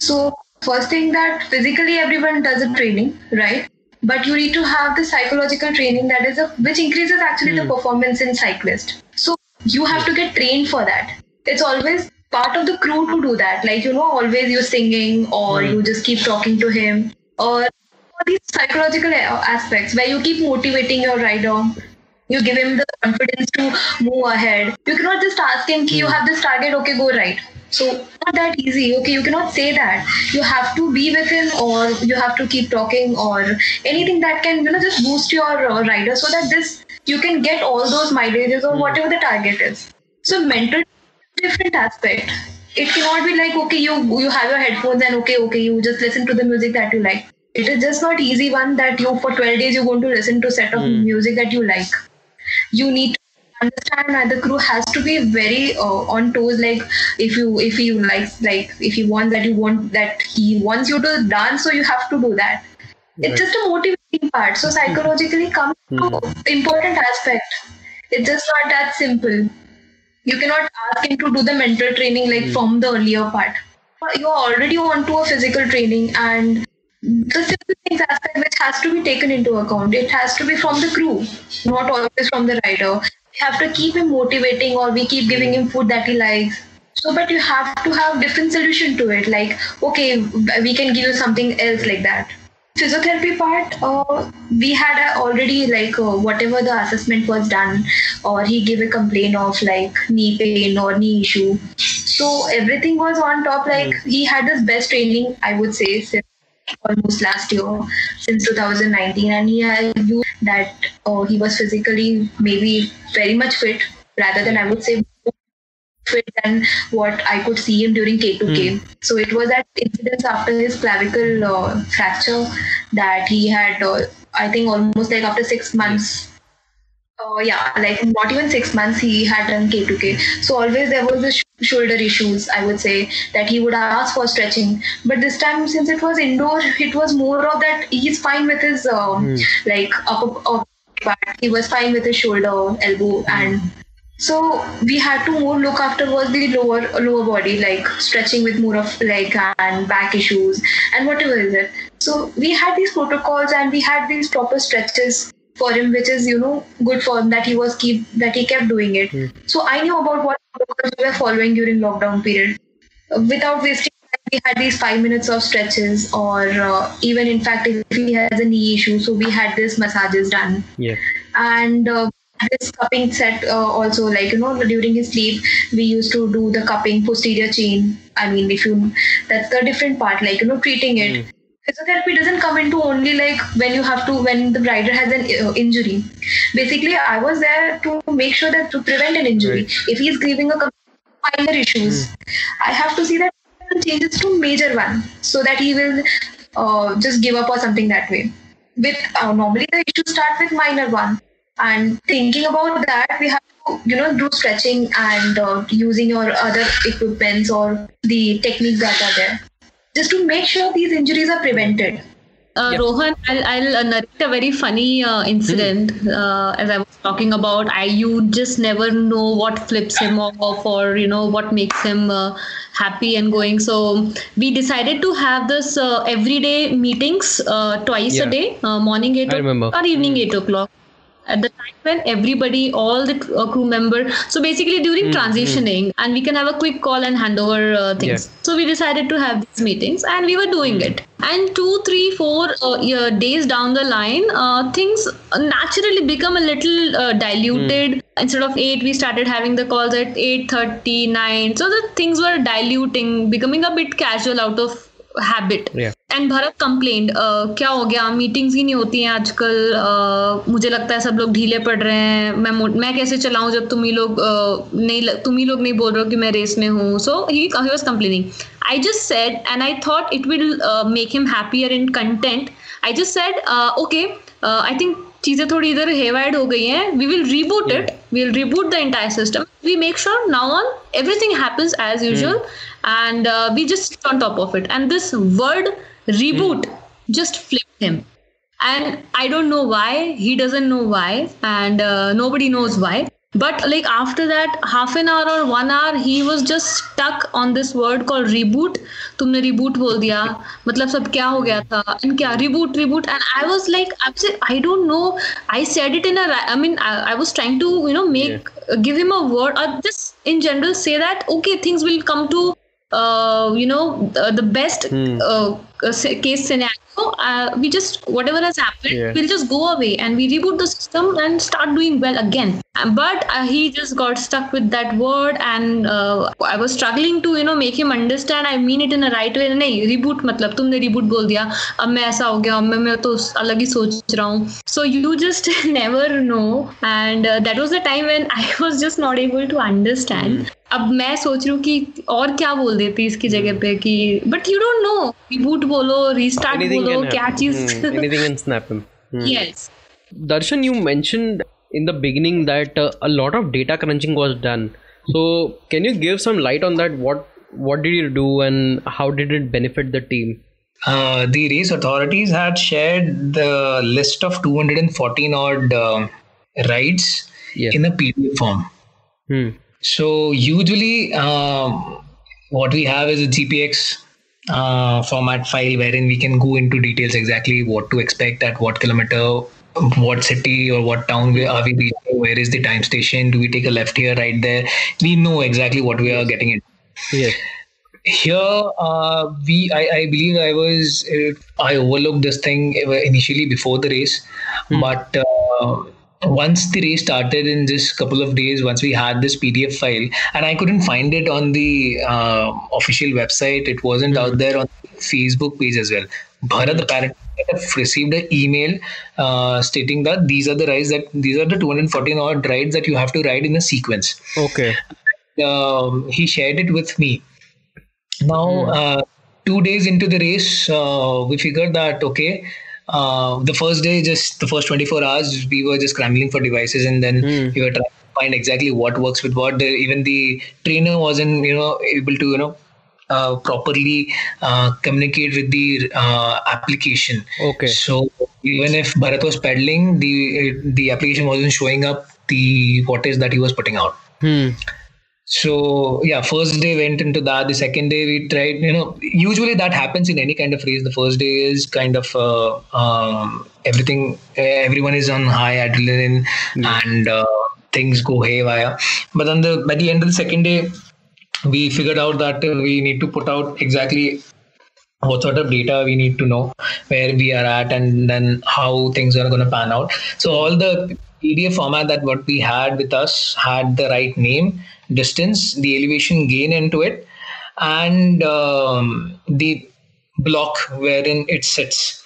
So first thing that physically everyone does a training, right? But you need to have the psychological training that is a, which increases actually the hmm. performance in cyclist. So you have to get trained for that. It's always part of the crew to do that. Like you know, always you're singing or hmm. you just keep talking to him or these psychological uh, aspects where you keep motivating your rider you give him the confidence to move ahead. You cannot just ask him, "Ki, you hmm. have this target, okay, go right. So not that easy. Okay, you cannot say that. You have to be with him, or you have to keep talking, or anything that can you know just boost your uh, rider so that this you can get all those mileages or hmm. whatever the target is. So mental different aspect. It cannot be like okay, you you have your headphones and okay, okay, you just listen to the music that you like. It is just not easy one that you for 12 days you're going to listen to set of hmm. music that you like you need to understand that the crew has to be very uh, on toes. Like if you if you like like if you want that you want that he wants you to dance so you have to do that. It's just a motivating part. So psychologically comes to important aspect. It's just not that simple. You cannot ask him to do the mental training like from the earlier part. You are already onto a physical training and the simple things aspect which has to be taken into account. It has to be from the crew, not always from the rider. We have to keep him motivating or we keep giving him food that he likes. So, but you have to have different solution to it. Like, okay, we can give you something else like that. Physiotherapy part, uh, we had already like uh, whatever the assessment was done, or he gave a complaint of like knee pain or knee issue. So everything was on top. Like he had his best training, I would say, since almost last year since 2019 and he used that uh, he was physically maybe very much fit rather than i would say fit than what i could see him during k2k so it was that incident after his clavicle uh, fracture that he had uh, i think almost like after six months uh, yeah, like not even six months he had done K2K. So always there was sh- shoulder issues, I would say, that he would ask for stretching. But this time, since it was indoor, it was more of that he's fine with his um, like upper, upper part. He was fine with his shoulder, elbow, and so we had to more look after was the lower lower body, like stretching with more of leg and back issues and whatever is it. So we had these protocols and we had these proper stretches for him, which is you know good for him that he was keep that he kept doing it. Mm. So I knew about what we were following during lockdown period. Without wasting time, we had these five minutes of stretches, or uh, even in fact, if he has a knee issue, so we had this massages done Yeah. and uh, this cupping set uh, also like you know during his sleep we used to do the cupping posterior chain i mean if you that's the different part like you know treating it physiotherapy doesn't come into only like when you have to when the rider has an uh, injury. Basically i was there to make sure that to prevent an injury. If he's grieving a minor issues i have to see that changes to major one so that he will uh, just give up or something that way. With uh, normally the issues start with minor one and thinking about that we have to you know do stretching and uh, using your other equipments or the techniques that are there just to make sure these injuries are prevented Uh, Yeah. Rohan, I'll, I'll uh, narrate a very funny uh, incident. Uh, as I was talking about, I you just never know what flips him off or you know what makes him uh, happy and going. So we decided to have this uh, everyday meetings uh, twice Yeah. a day, uh, morning eight I remember. or evening eight o'clock. At the time when everybody, all the uh, crew member, so basically during transitioning, and we can have a quick call and hand over uh, things. Yeah. So we decided to have these meetings, and we were doing it. And two, three, four uh, days down the line, uh, things naturally become a little uh, diluted. Instead of eight, we started having the calls at eight thirty, nine. So the things were diluting, becoming a bit casual out of Yeah. And Bharat complain क्या हो गया? Meetings ही नहीं होती हैं आजकल। Uh, मुझे लगता है सब लोग ढीले पड़ रहे हैं। मैं मैं कैसे चलाऊं जब तुम ही लोग uh, नहीं तुम ही लोग नहीं बोल रहे हो कि मैं रेस में हूँ? So he was complaining I just said and I thought it will make him happier in content I just said okay I think चीज़ें थोड़ी इधर हेवाइड हो गई हैं। We will reboot it we will reboot the entire system we make sure now on everything happens as usual. and uh, we just sit on top of it and this word reboot just flipped him and i don't know why he doesn't know why and uh, nobody knows why but like after that half an hour or one hour he was just stuck on this word called reboot तुमने reboot बोल दिया मतलब सब क्या हो गया था and क्या reboot reboot and I was like I was I don't know I said it in a I mean I, I was trying to you know make give him a word or just in general say that okay things will come to uh, you know the, the best uh, case scenario uh, we just whatever has happened Yeah. we'll just go away and we reboot the system and start doing well again Um, but uh, he just got stuck with that word and uh, i was struggling to you know make him understand i mean it in a right way नहीं reboot मतलब तुमने reboot बोल दिया अब मैं ऐसा हो गया अब मैं मैं तो अलग ही सोच रहा हूँ so you just never know and uh, that was the time when i was just not able to understand Mm. अब मैं सोच रही हूँ कि और क्या बोल देती इसकी जगह पे कि but you don't know reboot बोलो रीस्टार्ट Anything बोलो can क्या happen. चीज Hmm, <laughs> anything can snap him. Hmm. Yes Darshan, you mentioned in the beginning that uh, a lot of data crunching was done. So, can you give some light on that? What what did you do and how did it benefit the team? Uh, the race authorities had shared the list of 214 odd uh, rides Yeah. in a PDF form. Hmm. So usually, um, what we have is a GPX uh, format file wherein we can go into details exactly what to expect at what kilometer, what city or what town we are we reaching, where is the time station, do we take a left here, right there. We know exactly what we are getting into Yes. here uh, we I, I believe i was uh, i overlooked this thing initially before the race but uh, once the race started in just couple of days once we had this pdf file and i couldn't find it on the uh, official website. It wasn't out there on the facebook page as well. Bharat apparently received an email uh, stating that these are the rides that these are the 214 odd rides that you have to ride in a sequence. Okay. um, he shared it with me. Now, uh, two days into the race, uh, we figured that okay, uh, the first day, just the first 24 hours, we were just scrambling for devices, and then Hmm. we were trying to find exactly what works with what. The, even the trainer wasn't, you know, able to, you know. Uh, properly uh, communicate with the uh, application. Okay. So even if Bharat was pedaling, the the application wasn't showing up the wattage that he was putting out. Hmm. So yeah first day went into that. The second day we tried you know usually that happens in any kind of race. The first day is kind of uh, um, everything everyone is on high adrenaline and uh, things go haywire. But then the by the end of the second day we figured out that we need to put out exactly what sort of data we need to know where we are at and then how things are going to pan out. So all the pdf format that what we had with us had the right name distance the elevation gain into it and um, the block wherein it sits.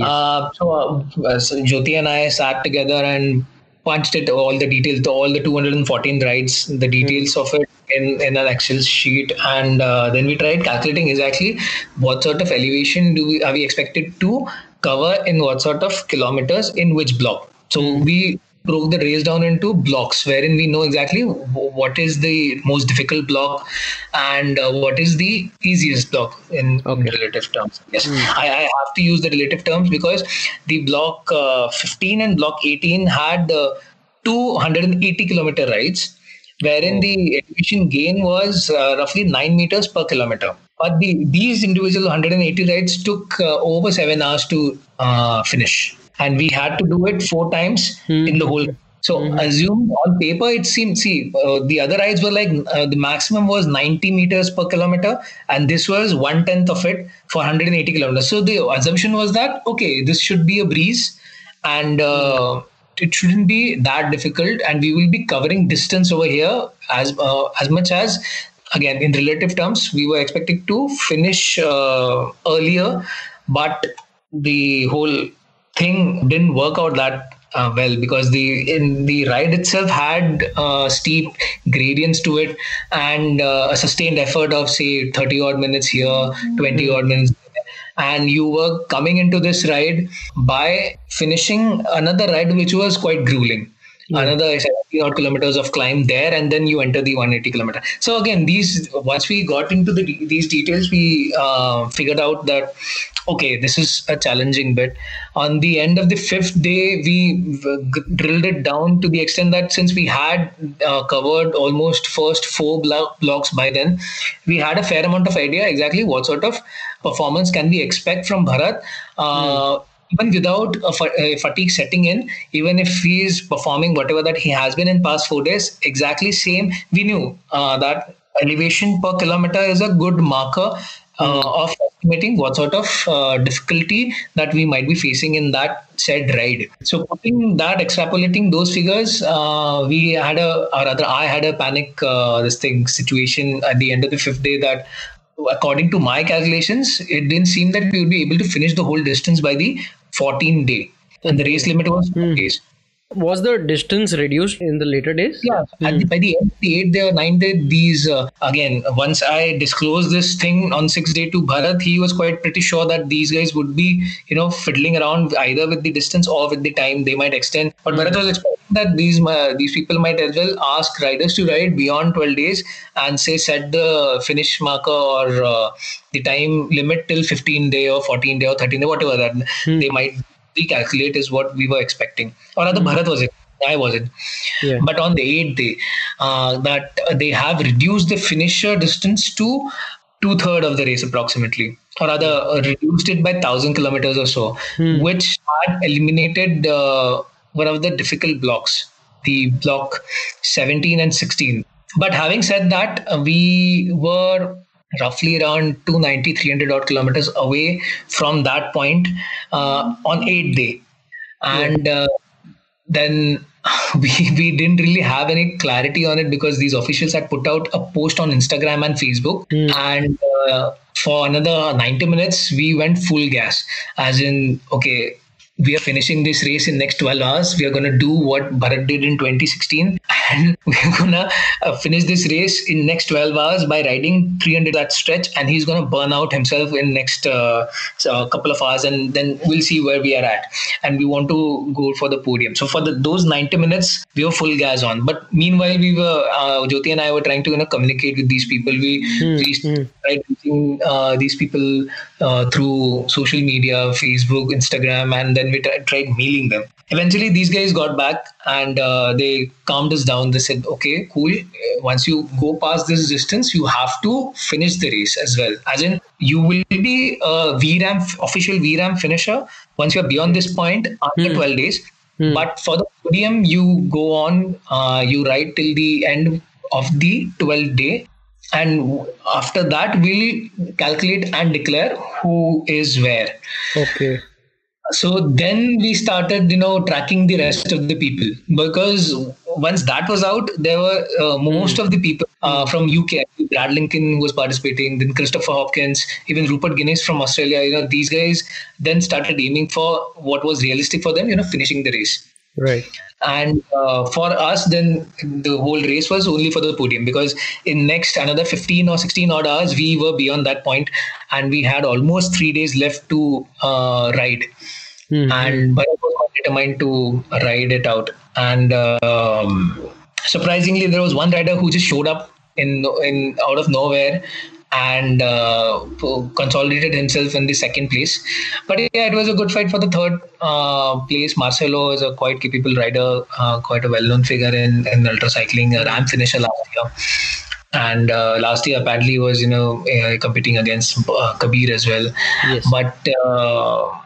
Uh, so, uh, so jyoti and i sat together and punched it all the details all the 214 rides the details of it in, in an excel sheet and uh, then we tried calculating exactly what sort of elevation do we are we expected to cover in what sort of kilometers in which block. So we broke the race down into blocks wherein we know exactly what is the most difficult block and uh, what is the easiest block in, in relative terms. Yes. I, I have to use the relative terms because the block uh, 15 and block 18 had uh, 280 kilometer rides wherein the elevation gain was uh, roughly 9 meters per kilometer. But the, these individual 180 rides took uh, over 7 hours to uh, finish and we had to do it four times in the whole so assume on paper it seemed see uh, the other rides were like uh, the maximum was 90 meters per kilometer and this was one tenth of it for 180 kilometers. So the assumption was that okay this should be a breeze and uh, it shouldn't be that difficult and we will be covering distance over here as uh, as much as again in relative terms we were expecting to finish uh, earlier but the whole thing didn't work out that uh, well because the in the ride itself had uh, steep gradients to it and uh, a sustained effort of say 30 odd minutes here 20 odd minutes and you were coming into this ride by finishing another ride which was quite grueling another 70 odd kilometers of climb there and then you enter the 180 kilometer. So again these once we got into the these details we uh, figured out that okay this is a challenging bit. On the end of the fifth day we drilled it down to the extent that since we had uh, covered almost first four blo- blocks by then we had a fair amount of idea exactly what sort of performance can we expect from bharat. Uh, even without a, a fatigue setting in, even if he is performing whatever that he has been in past four days, exactly same, we knew uh, that elevation per kilometer is a good marker uh, of estimating what sort of uh, difficulty that we might be facing in that said ride. So putting that, extrapolating those figures, uh, we had a, or rather I had a panic, uh, this thing situation at the end of the fifth day that according to my calculations, it didn't seem that we would be able to finish the whole distance by the 14 day. And the race limit was four hmm. days. Was the distance reduced in the later days? Yeah, at the, by the end of the eighth day or ninth day, these uh, again. Once I disclosed this thing on sixth day to Bharat, he was quite pretty sure that these guys would be, you know, fiddling around either with the distance or with the time they might extend. But Bharat was expecting that these uh, these people might as well ask riders to ride beyond twelve days and say set the finish marker or uh, the time limit till fifteen day or fourteen day or thirteen day, whatever that they might recalculate is what we were expecting. Or rather, Bharat was it. I wasn't. Yeah. But on the eighth day, uh, that they have reduced the finisher distance to two third of the race approximately, or rather uh, reduced it by thousand kilometers or so, which had eliminated uh, one of the difficult blocks, the block 17 and 16. But having said that, uh, we were roughly around 290 300 odd kilometers away from that point uh, on 8th day. And uh, then <laughs> we, we didn't really have any clarity on it because these officials had put out a post on instagram and facebook. And uh, for another 90 minutes we went full gas. As in okay we are finishing this race in next 12 hours. We are going to do what bharat did in 2016 and <laughs> we're going to uh, finish this race in next 12 hours by riding 300 that stretch and he's going to burn out himself in next uh, so couple of hours and then we'll see where we are at. And we want to go for the podium. So for the, those 90 minutes we were full gas on. But meanwhile we were uh, jyoti and i were trying to you know communicate with these people. We, we tried reaching uh, these people uh, through social media facebook instagram and then then we t- tried mealing them. Eventually, these guys got back and uh, they calmed us down. They said, "Okay, cool. Once you go past this distance, you have to finish the race as well. As in, you will be a VRAAM official VRAAM finisher once you are beyond this point after 12 days." But for the podium, you go on, uh, you ride till the end of the 12th day. And after that, we'll calculate and declare who is where. Okay. So then we started, you know, tracking the rest of the people because once that was out, there were uh, most of the people uh, from UK. Brad Lincoln was participating, then Christopher Hopkins, even Rupert Guinness from Australia. You know, these guys then started aiming for what was realistic for them. You know, finishing the race. Right. And uh, for us, then the whole race was only for the podium because in next another 15 or 16 odd hours, we were beyond that point and we had almost three days left to uh, ride. Mhm. And Bharat was determined to ride it out. And um, surprisingly, there was one rider who just showed up in in out of nowhere and uh, consolidated himself in the second place. But yeah, it was a good fight for the third uh, place. Marko Baloh is a quite capable rider, uh, quite a well-known figure in, in ultra cycling, a RAAM finisher last year. And uh, last year, apparently, was you know uh, competing against uh, Kabir as well. Yes. But uh,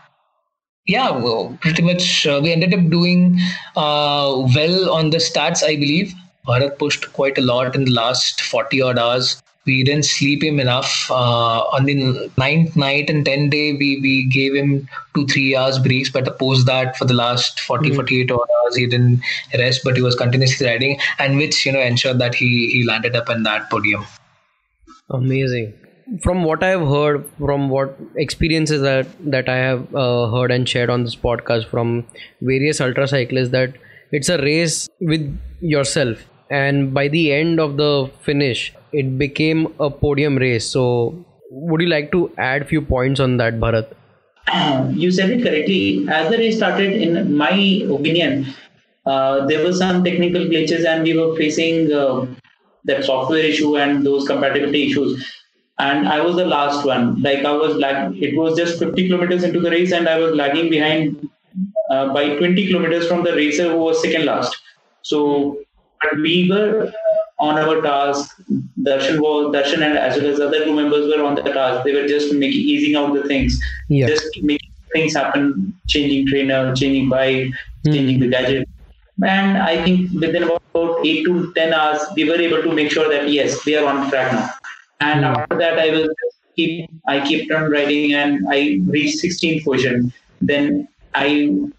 yeah, well, pretty much uh, we ended up doing uh, well on the stats, I believe. Bharat pushed quite a lot in the last 40 odd hours. We didn't sleep him enough. Uh, on the ninth night and 10 day, we, we gave him two, three hours breaks. But opposed that, for the last 40, 48 hours, he didn't rest, but he was continuously riding, and which, you know, ensured that he, he landed up in that podium. Amazing. From what I have heard, from what experiences that that I have uh, heard and shared on this podcast from various ultra cyclists, that it's a race with yourself, and by the end of the finish, it became a podium race. So, would you like to add few points on that, Bharat? <clears throat> you said it correctly. As the race started, in my opinion, uh, there were some technical glitches, and we were facing uh, that software issue and those compatibility issues. And I was the last one. Like I was lag. It was just 50 kilometers into the race, and I was lagging behind uh, by 20 kilometers from the racer who was second last. So, but we were on our task. Darshan was Darshan and as well as other crew members were on the task. They were just making easing out the things, Yeah. just making things happen, changing trainer, changing bike, Hmm. changing the gadget. And I think within about eight to ten hours, we were able to make sure that yes, we are on track now. And Hmm. after that, I will keep I kept on riding, and I reached 16th position. Then I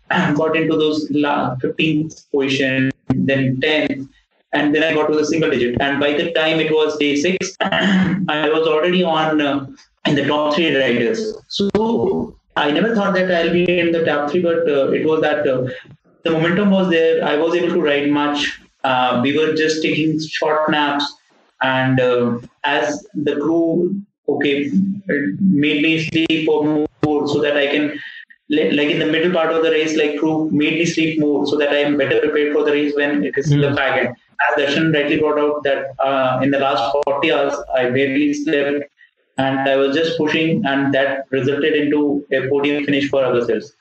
<clears throat> got into those la- 15th position, then 10, and then I got to the single digit. And by the time it was day six, <clears throat> I was already on uh, in the top three riders. So I never thought that I'll be in the top three, but uh, it was that uh, the momentum was there. I was able to ride much. Uh, we were just taking short naps, and uh, as the crew, okay, made me sleep for more so that I can like in the middle part of the race, like crew made me sleep more so that I am better prepared for the race when it is in the fag end. As Darshan rightly brought out that uh, in the last 40 hours, I barely slept and I was just pushing, and that resulted into a podium finish for ourselves.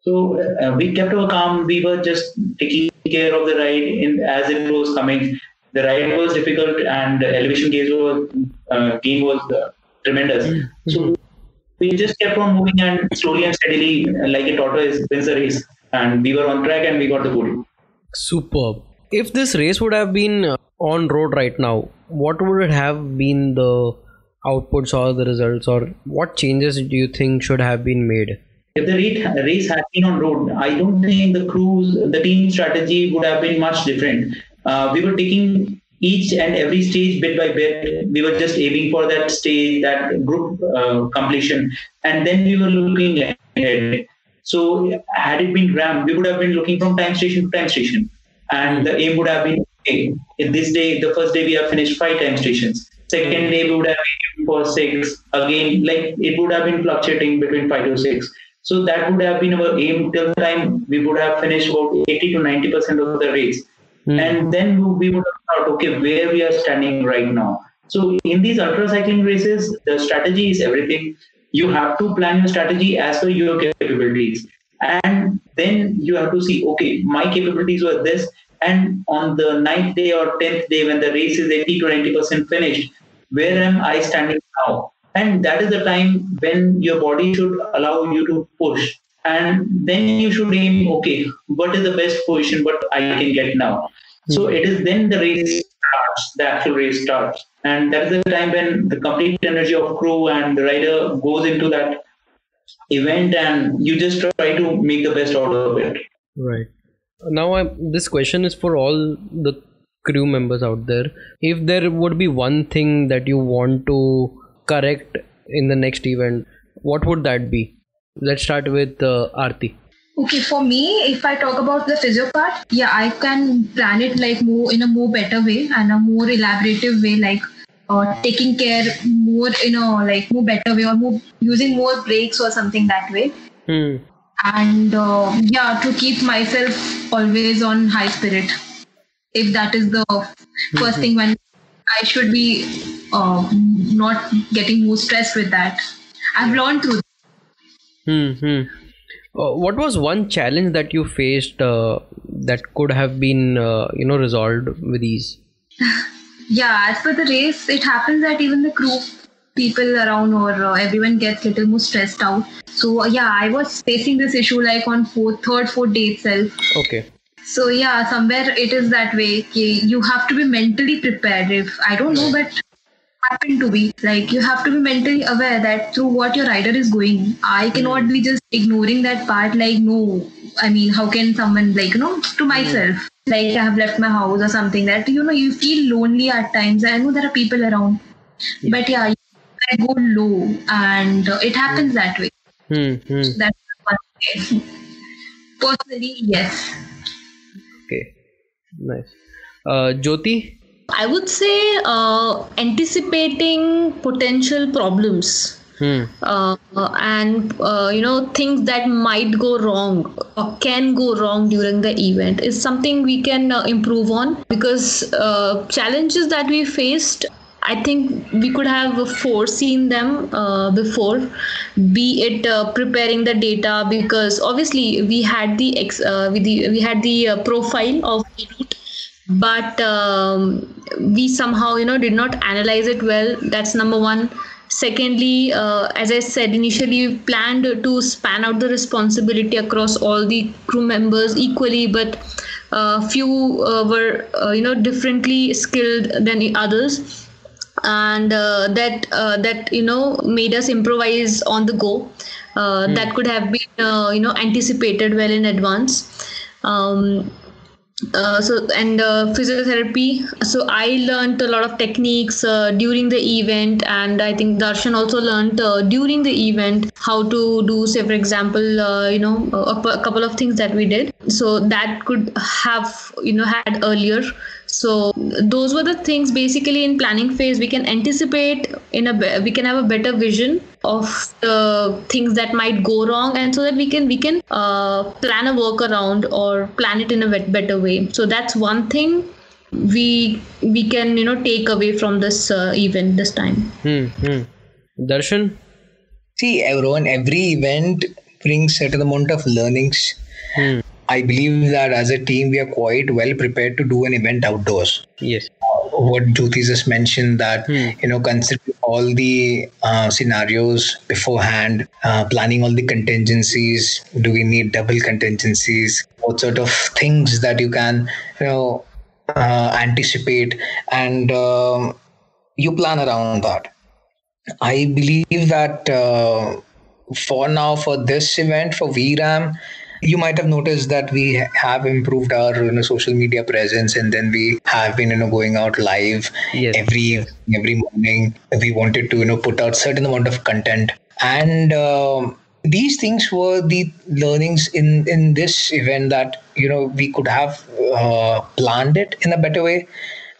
So uh, we kept our calm. We were just taking care of the ride in, as it was coming. The ride was difficult, and the elevation gain was uh, gain was uh, tremendous. So we just kept on moving and slowly and steadily, like a tortoise, wins the race. And we were on track, and we got the podium. Superb. If this race would have been uh, on road right now, what would it have been the outputs or the results, or what changes do you think should have been made? If the race had been on road, I don't think the cruise, the team strategy would have been much different. Uh, we were taking each and every stage bit by bit. We were just aiming for that stage, that group uh, completion, and then we were looking ahead. So, had it been RAAM, we would have been looking from time station to time station, and the aim would have been okay. In this day, the first day we have finished five time stations. Second day we would have been for six. Again, like it would have been fluctuating between five to six. So that would have been our aim till time we would have finished about 80 to 90 percent of the race. Hmm. And then we would have thought, okay, where we are standing right now. So in these ultra cycling races, the strategy is everything. You have to plan your strategy as per your capabilities. and then you have to see okay my capabilities were this and on the ninth day or tenth day when the race is 80 to 90 percent finished where am i standing now and that is the time when your body should allow you to push and then you should aim okay what is the best position what i can get now so it is then the race starts the actual race starts and that is the time when the complete energy of crew and the rider goes into that event and you just try to make the best out of it Right. Now, I, this question is for all the crew members out there. If there would be one thing that you want to correct in the next event, what would that be? Let's start with uh, Aarti. Okay, for me, if I talk about the physio part, yeah, I can plan it like more in a more better way and a more elaborative way, like uh, taking care more in a like more better way or more using more breaks or something that way. Hmm. And uh, yeah, to keep myself always on high spirit. If that is the first thing when I should be uh, not getting more stressed with that. I've learned through Hmm. Uh, what was one challenge that you faced uh, that could have been, uh, you know, resolved with ease? <laughs> yeah as per the race it happens that even the crew people around or uh, everyone gets little more stressed out so uh, yeah i was facing this issue like on fourth third fourth day itself Okay. so yeah somewhere it is that way you have to be mentally prepared if i don't know but happen to be like you have to be mentally aware that through what your rider is going i cannot be just ignoring that part like no i mean how can someone like you know to myself like i have left my house or something that you know you feel lonely at times i know there are people around but yeah i go low and uh, it happens that way Hmm. hmm. that's one way. personally yes Okay. Nice. Uh, Jyoti. I would say uh, anticipating potential problems Hmm. uh, and uh, you know things that might go wrong or can go wrong during the event is something we can uh, improve on because uh, challenges that we faced I think we could have foreseen them uh, before, be it uh, preparing the data because obviously we had the ex- uh, we, the, we had the uh, profile of the route but um, we somehow you know did not analyze it well. That's number one. Secondly uh, as i said initially we planned to span out the responsibility across all the crew members equally but uh, few uh, were uh, you know differently skilled than the others. And uh, that uh, that you know made us improvise on the go. Uh, that could have been uh, you know anticipated well in advance. Um, uh, so and uh, physiotherapy. So i learned a lot of techniques uh, during the event and i think darshan also learned uh, during the event how to do say for example uh, you know a, a couple of things that we did. So that could have you know had earlier so those were the things basically in planning phase we can anticipate in a we can have a better vision of the things that might go wrong and so that we can we can uh, plan a workaround or plan it in a better way so that's one thing we we can you know take away from this uh, event this time Hmm. Hmm. Darshan. See, everyone, every event brings certain amount of learnings. Hmm. I believe that as a team, we are quite well prepared to do an event outdoors. Yes. What Jyoti just mentioned that Hmm. you know, consider all the uh, scenarios beforehand, uh, planning all the contingencies. Do we need double contingencies? What sort of things that you can, you know, uh, anticipate, and um, you plan around that. I believe that uh, for now, for this event, for VRAAM, you might have noticed that we have improved our you know, social media presence, and then we have been you know going out live Yes. every every morning. We wanted to you know put out certain amount of content, and um, these things were the learnings in in this event that you know we could have uh, planned it in a better way,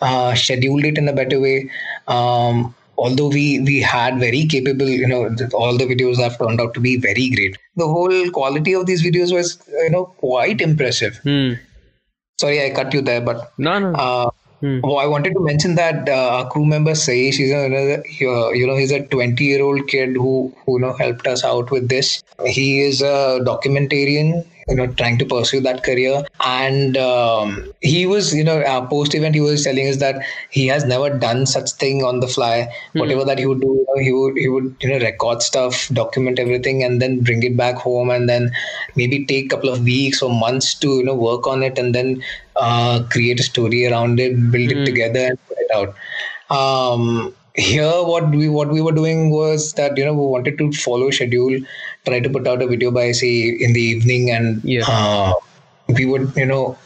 uh, scheduled it in a better way. Um, although we we had very capable you know all the videos have turned out to be very great the whole quality of these videos was you know quite impressive Hmm. sorry i cut you there but No, no. uh, Hmm. Oh, I wanted to mention that uh, our crew member Saish, he's another, uh, you know, he's a 20 year old kid who, who, you know, helped us out with this. He is a documentarian you know trying to pursue that career and um, he was you know uh, post event he was telling us that he has never done such thing on the fly mm-hmm. whatever that he would do you know, he would he would you know record stuff document everything and then bring it back home and then maybe take a couple of weeks or months to you know work on it and then uh, create a story around it build mm-hmm. it hmm. together and put it out um, here what we what we were doing was that you know we wanted to follow schedule try to put out a video by say in the evening and yeah. uh, we would you know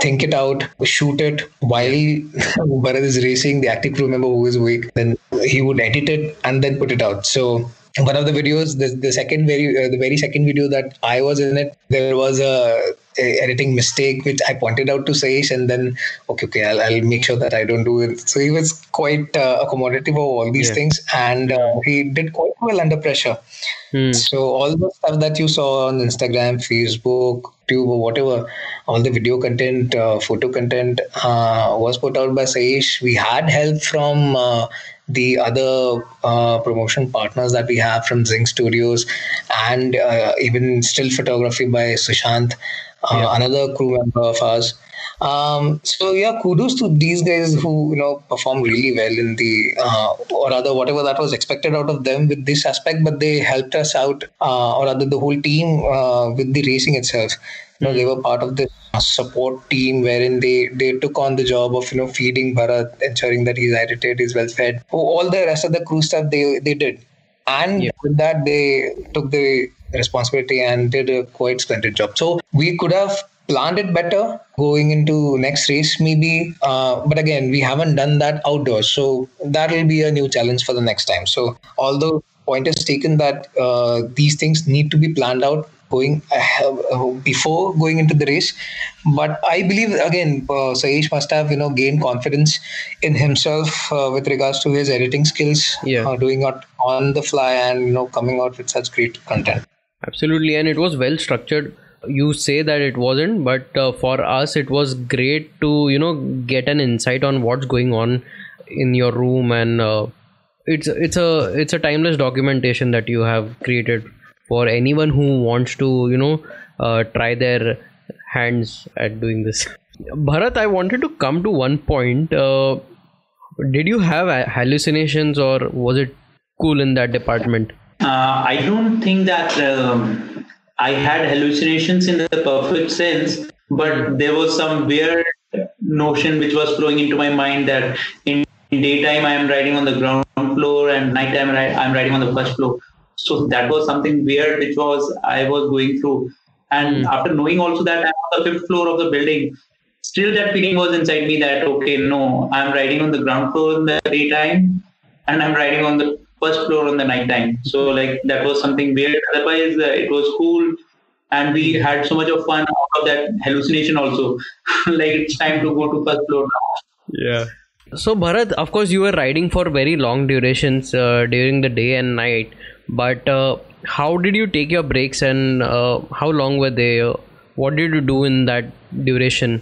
think it out shoot it while <laughs> Bharat is racing the active crew member who is awake then he would edit it and then put it out so one of the videos the, the second very uh, the very second video that i was in it there was a editing mistake which I pointed out to Saish and then okay okay I'll, I'll make sure that I don't do it so he was quite uh, accommodative of all these yeah. things and uh, he did quite well under pressure hmm. so all the stuff that you saw on Instagram Facebook tube or whatever all the video content uh, photo content uh, was put out by Saish we had help from uh, the other uh, promotion partners that we have from Zing Studios and uh, even still photography by Sushant uh, yeah. another crew member of ours. Um, so yeah, kudos to these guys who you know performed really well in the uh, or rather whatever that was expected out of them with this aspect, but they helped us out uh, or rather the whole team uh, with the racing itself. You know, they were part of the support team wherein they they took on the job of you know feeding Bharat, ensuring that he's hydrated, he's well fed. All the rest of the crew stuff they they did, and yeah. with that they took the responsibility and did a quite splendid job. So we could have planned it better going into next race maybe uh, but again we haven't done that outdoors so that will be a new challenge for the next time so although point is taken that uh, these things need to be planned out going uh, before going into the race. But i believe again uh, Saish must have you know gained confidence in himself uh, with regards to his editing skills yeah. Uh, doing it on the fly and you know coming out with such great content. Absolutely. And it was well structured. You say that it wasn't but uh, for us it was great to you know get an insight on what's going on in your room. And uh, it's it's a it's a timeless documentation that you have created for anyone who wants to you know uh, try their hands at doing this. <laughs> Bharat i wanted to come to one point. Uh, did you have hallucinations or was it cool in that department? Uh, I don't think that um, I had hallucinations in the perfect sense, but there was some weird notion which was flowing into my mind that in, in daytime I am riding on the ground floor and nighttime I am riding on the first floor. So that was something weird which was I was going through. And mm. after knowing also that I'm on the fifth floor of the building, still that feeling was inside me that okay, no, I'm riding on the ground floor in the daytime and I'm riding on the first floor on the night time. So like that was something weird. Otherwise, uh, it was cool, and we had so much of fun out of that hallucination also. <laughs> like it's time to go to first floor now. Yeah. So Bharat, of course, you were riding for very long durations uh, during the day and night. But uh, how did you take your breaks, and uh, how long were they? what did you do in that duration?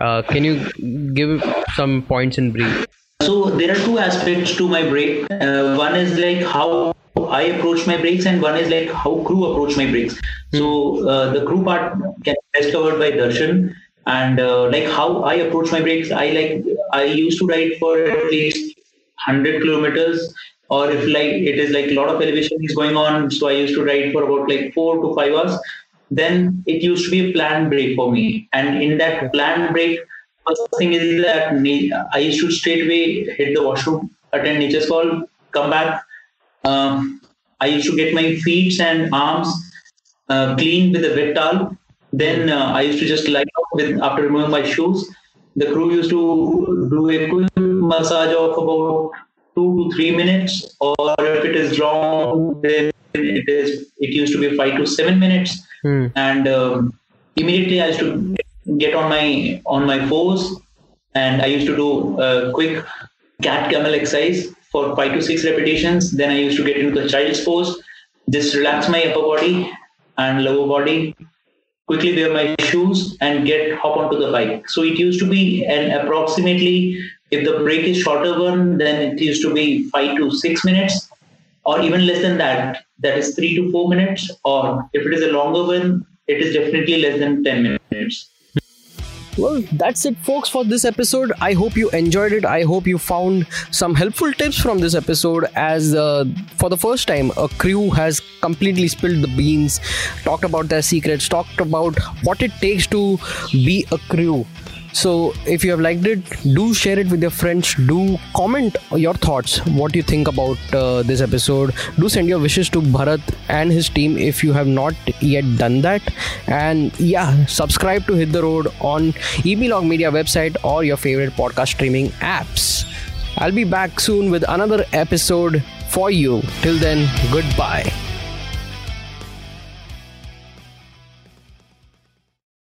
Uh, can you give some points in brief? So there are two aspects to my break. Uh, one is like how I approach my breaks, and one is like how crew approach my breaks. So uh, the crew part can be best covered by Darshan, and uh, like how I approach my breaks. I like I used to ride for at least hundred kilometers, or if like it is like a lot of elevation is going on, so I used to ride for about like four to five hours. Then it used to be a planned break for me, and in that planned break first thing is that I used to straight away hit the washroom, attend nature's call, come back. Um, I used to get my feet and arms uh, clean with a wet towel. Then uh, I used to just lie up with after removing my shoes. The crew used to do a quick massage of about two to three minutes, or if it is wrong, then it is it used to be five to seven minutes. Hmm. And um, immediately I used to get on my on my pose and I used to do a quick cat camel exercise for five to six repetitions. Then I used to get into the child's pose, just relax my upper body and lower body, quickly wear my shoes and get hop onto the bike. So it used to be an approximately if the break is shorter one, then it used to be five to six minutes, or even less than that. That is three to four minutes. Or if it is a longer one, it is definitely less than ten minutes. Well, that's it, folks, for this episode. I hope you enjoyed it. I hope you found some helpful tips from this episode. As uh, for the first time, a crew has completely spilled the beans, talked about their secrets, talked about what it takes to be a crew. So, if you have liked it, do share it with your friends. Do comment your thoughts, what you think about uh, this episode. Do send your wishes to Bharat and his team if you have not yet done that. And yeah, subscribe to Hit the Road on EPlog Media website or your favorite podcast streaming apps. I'll be back soon with another episode for you. Till then, goodbye.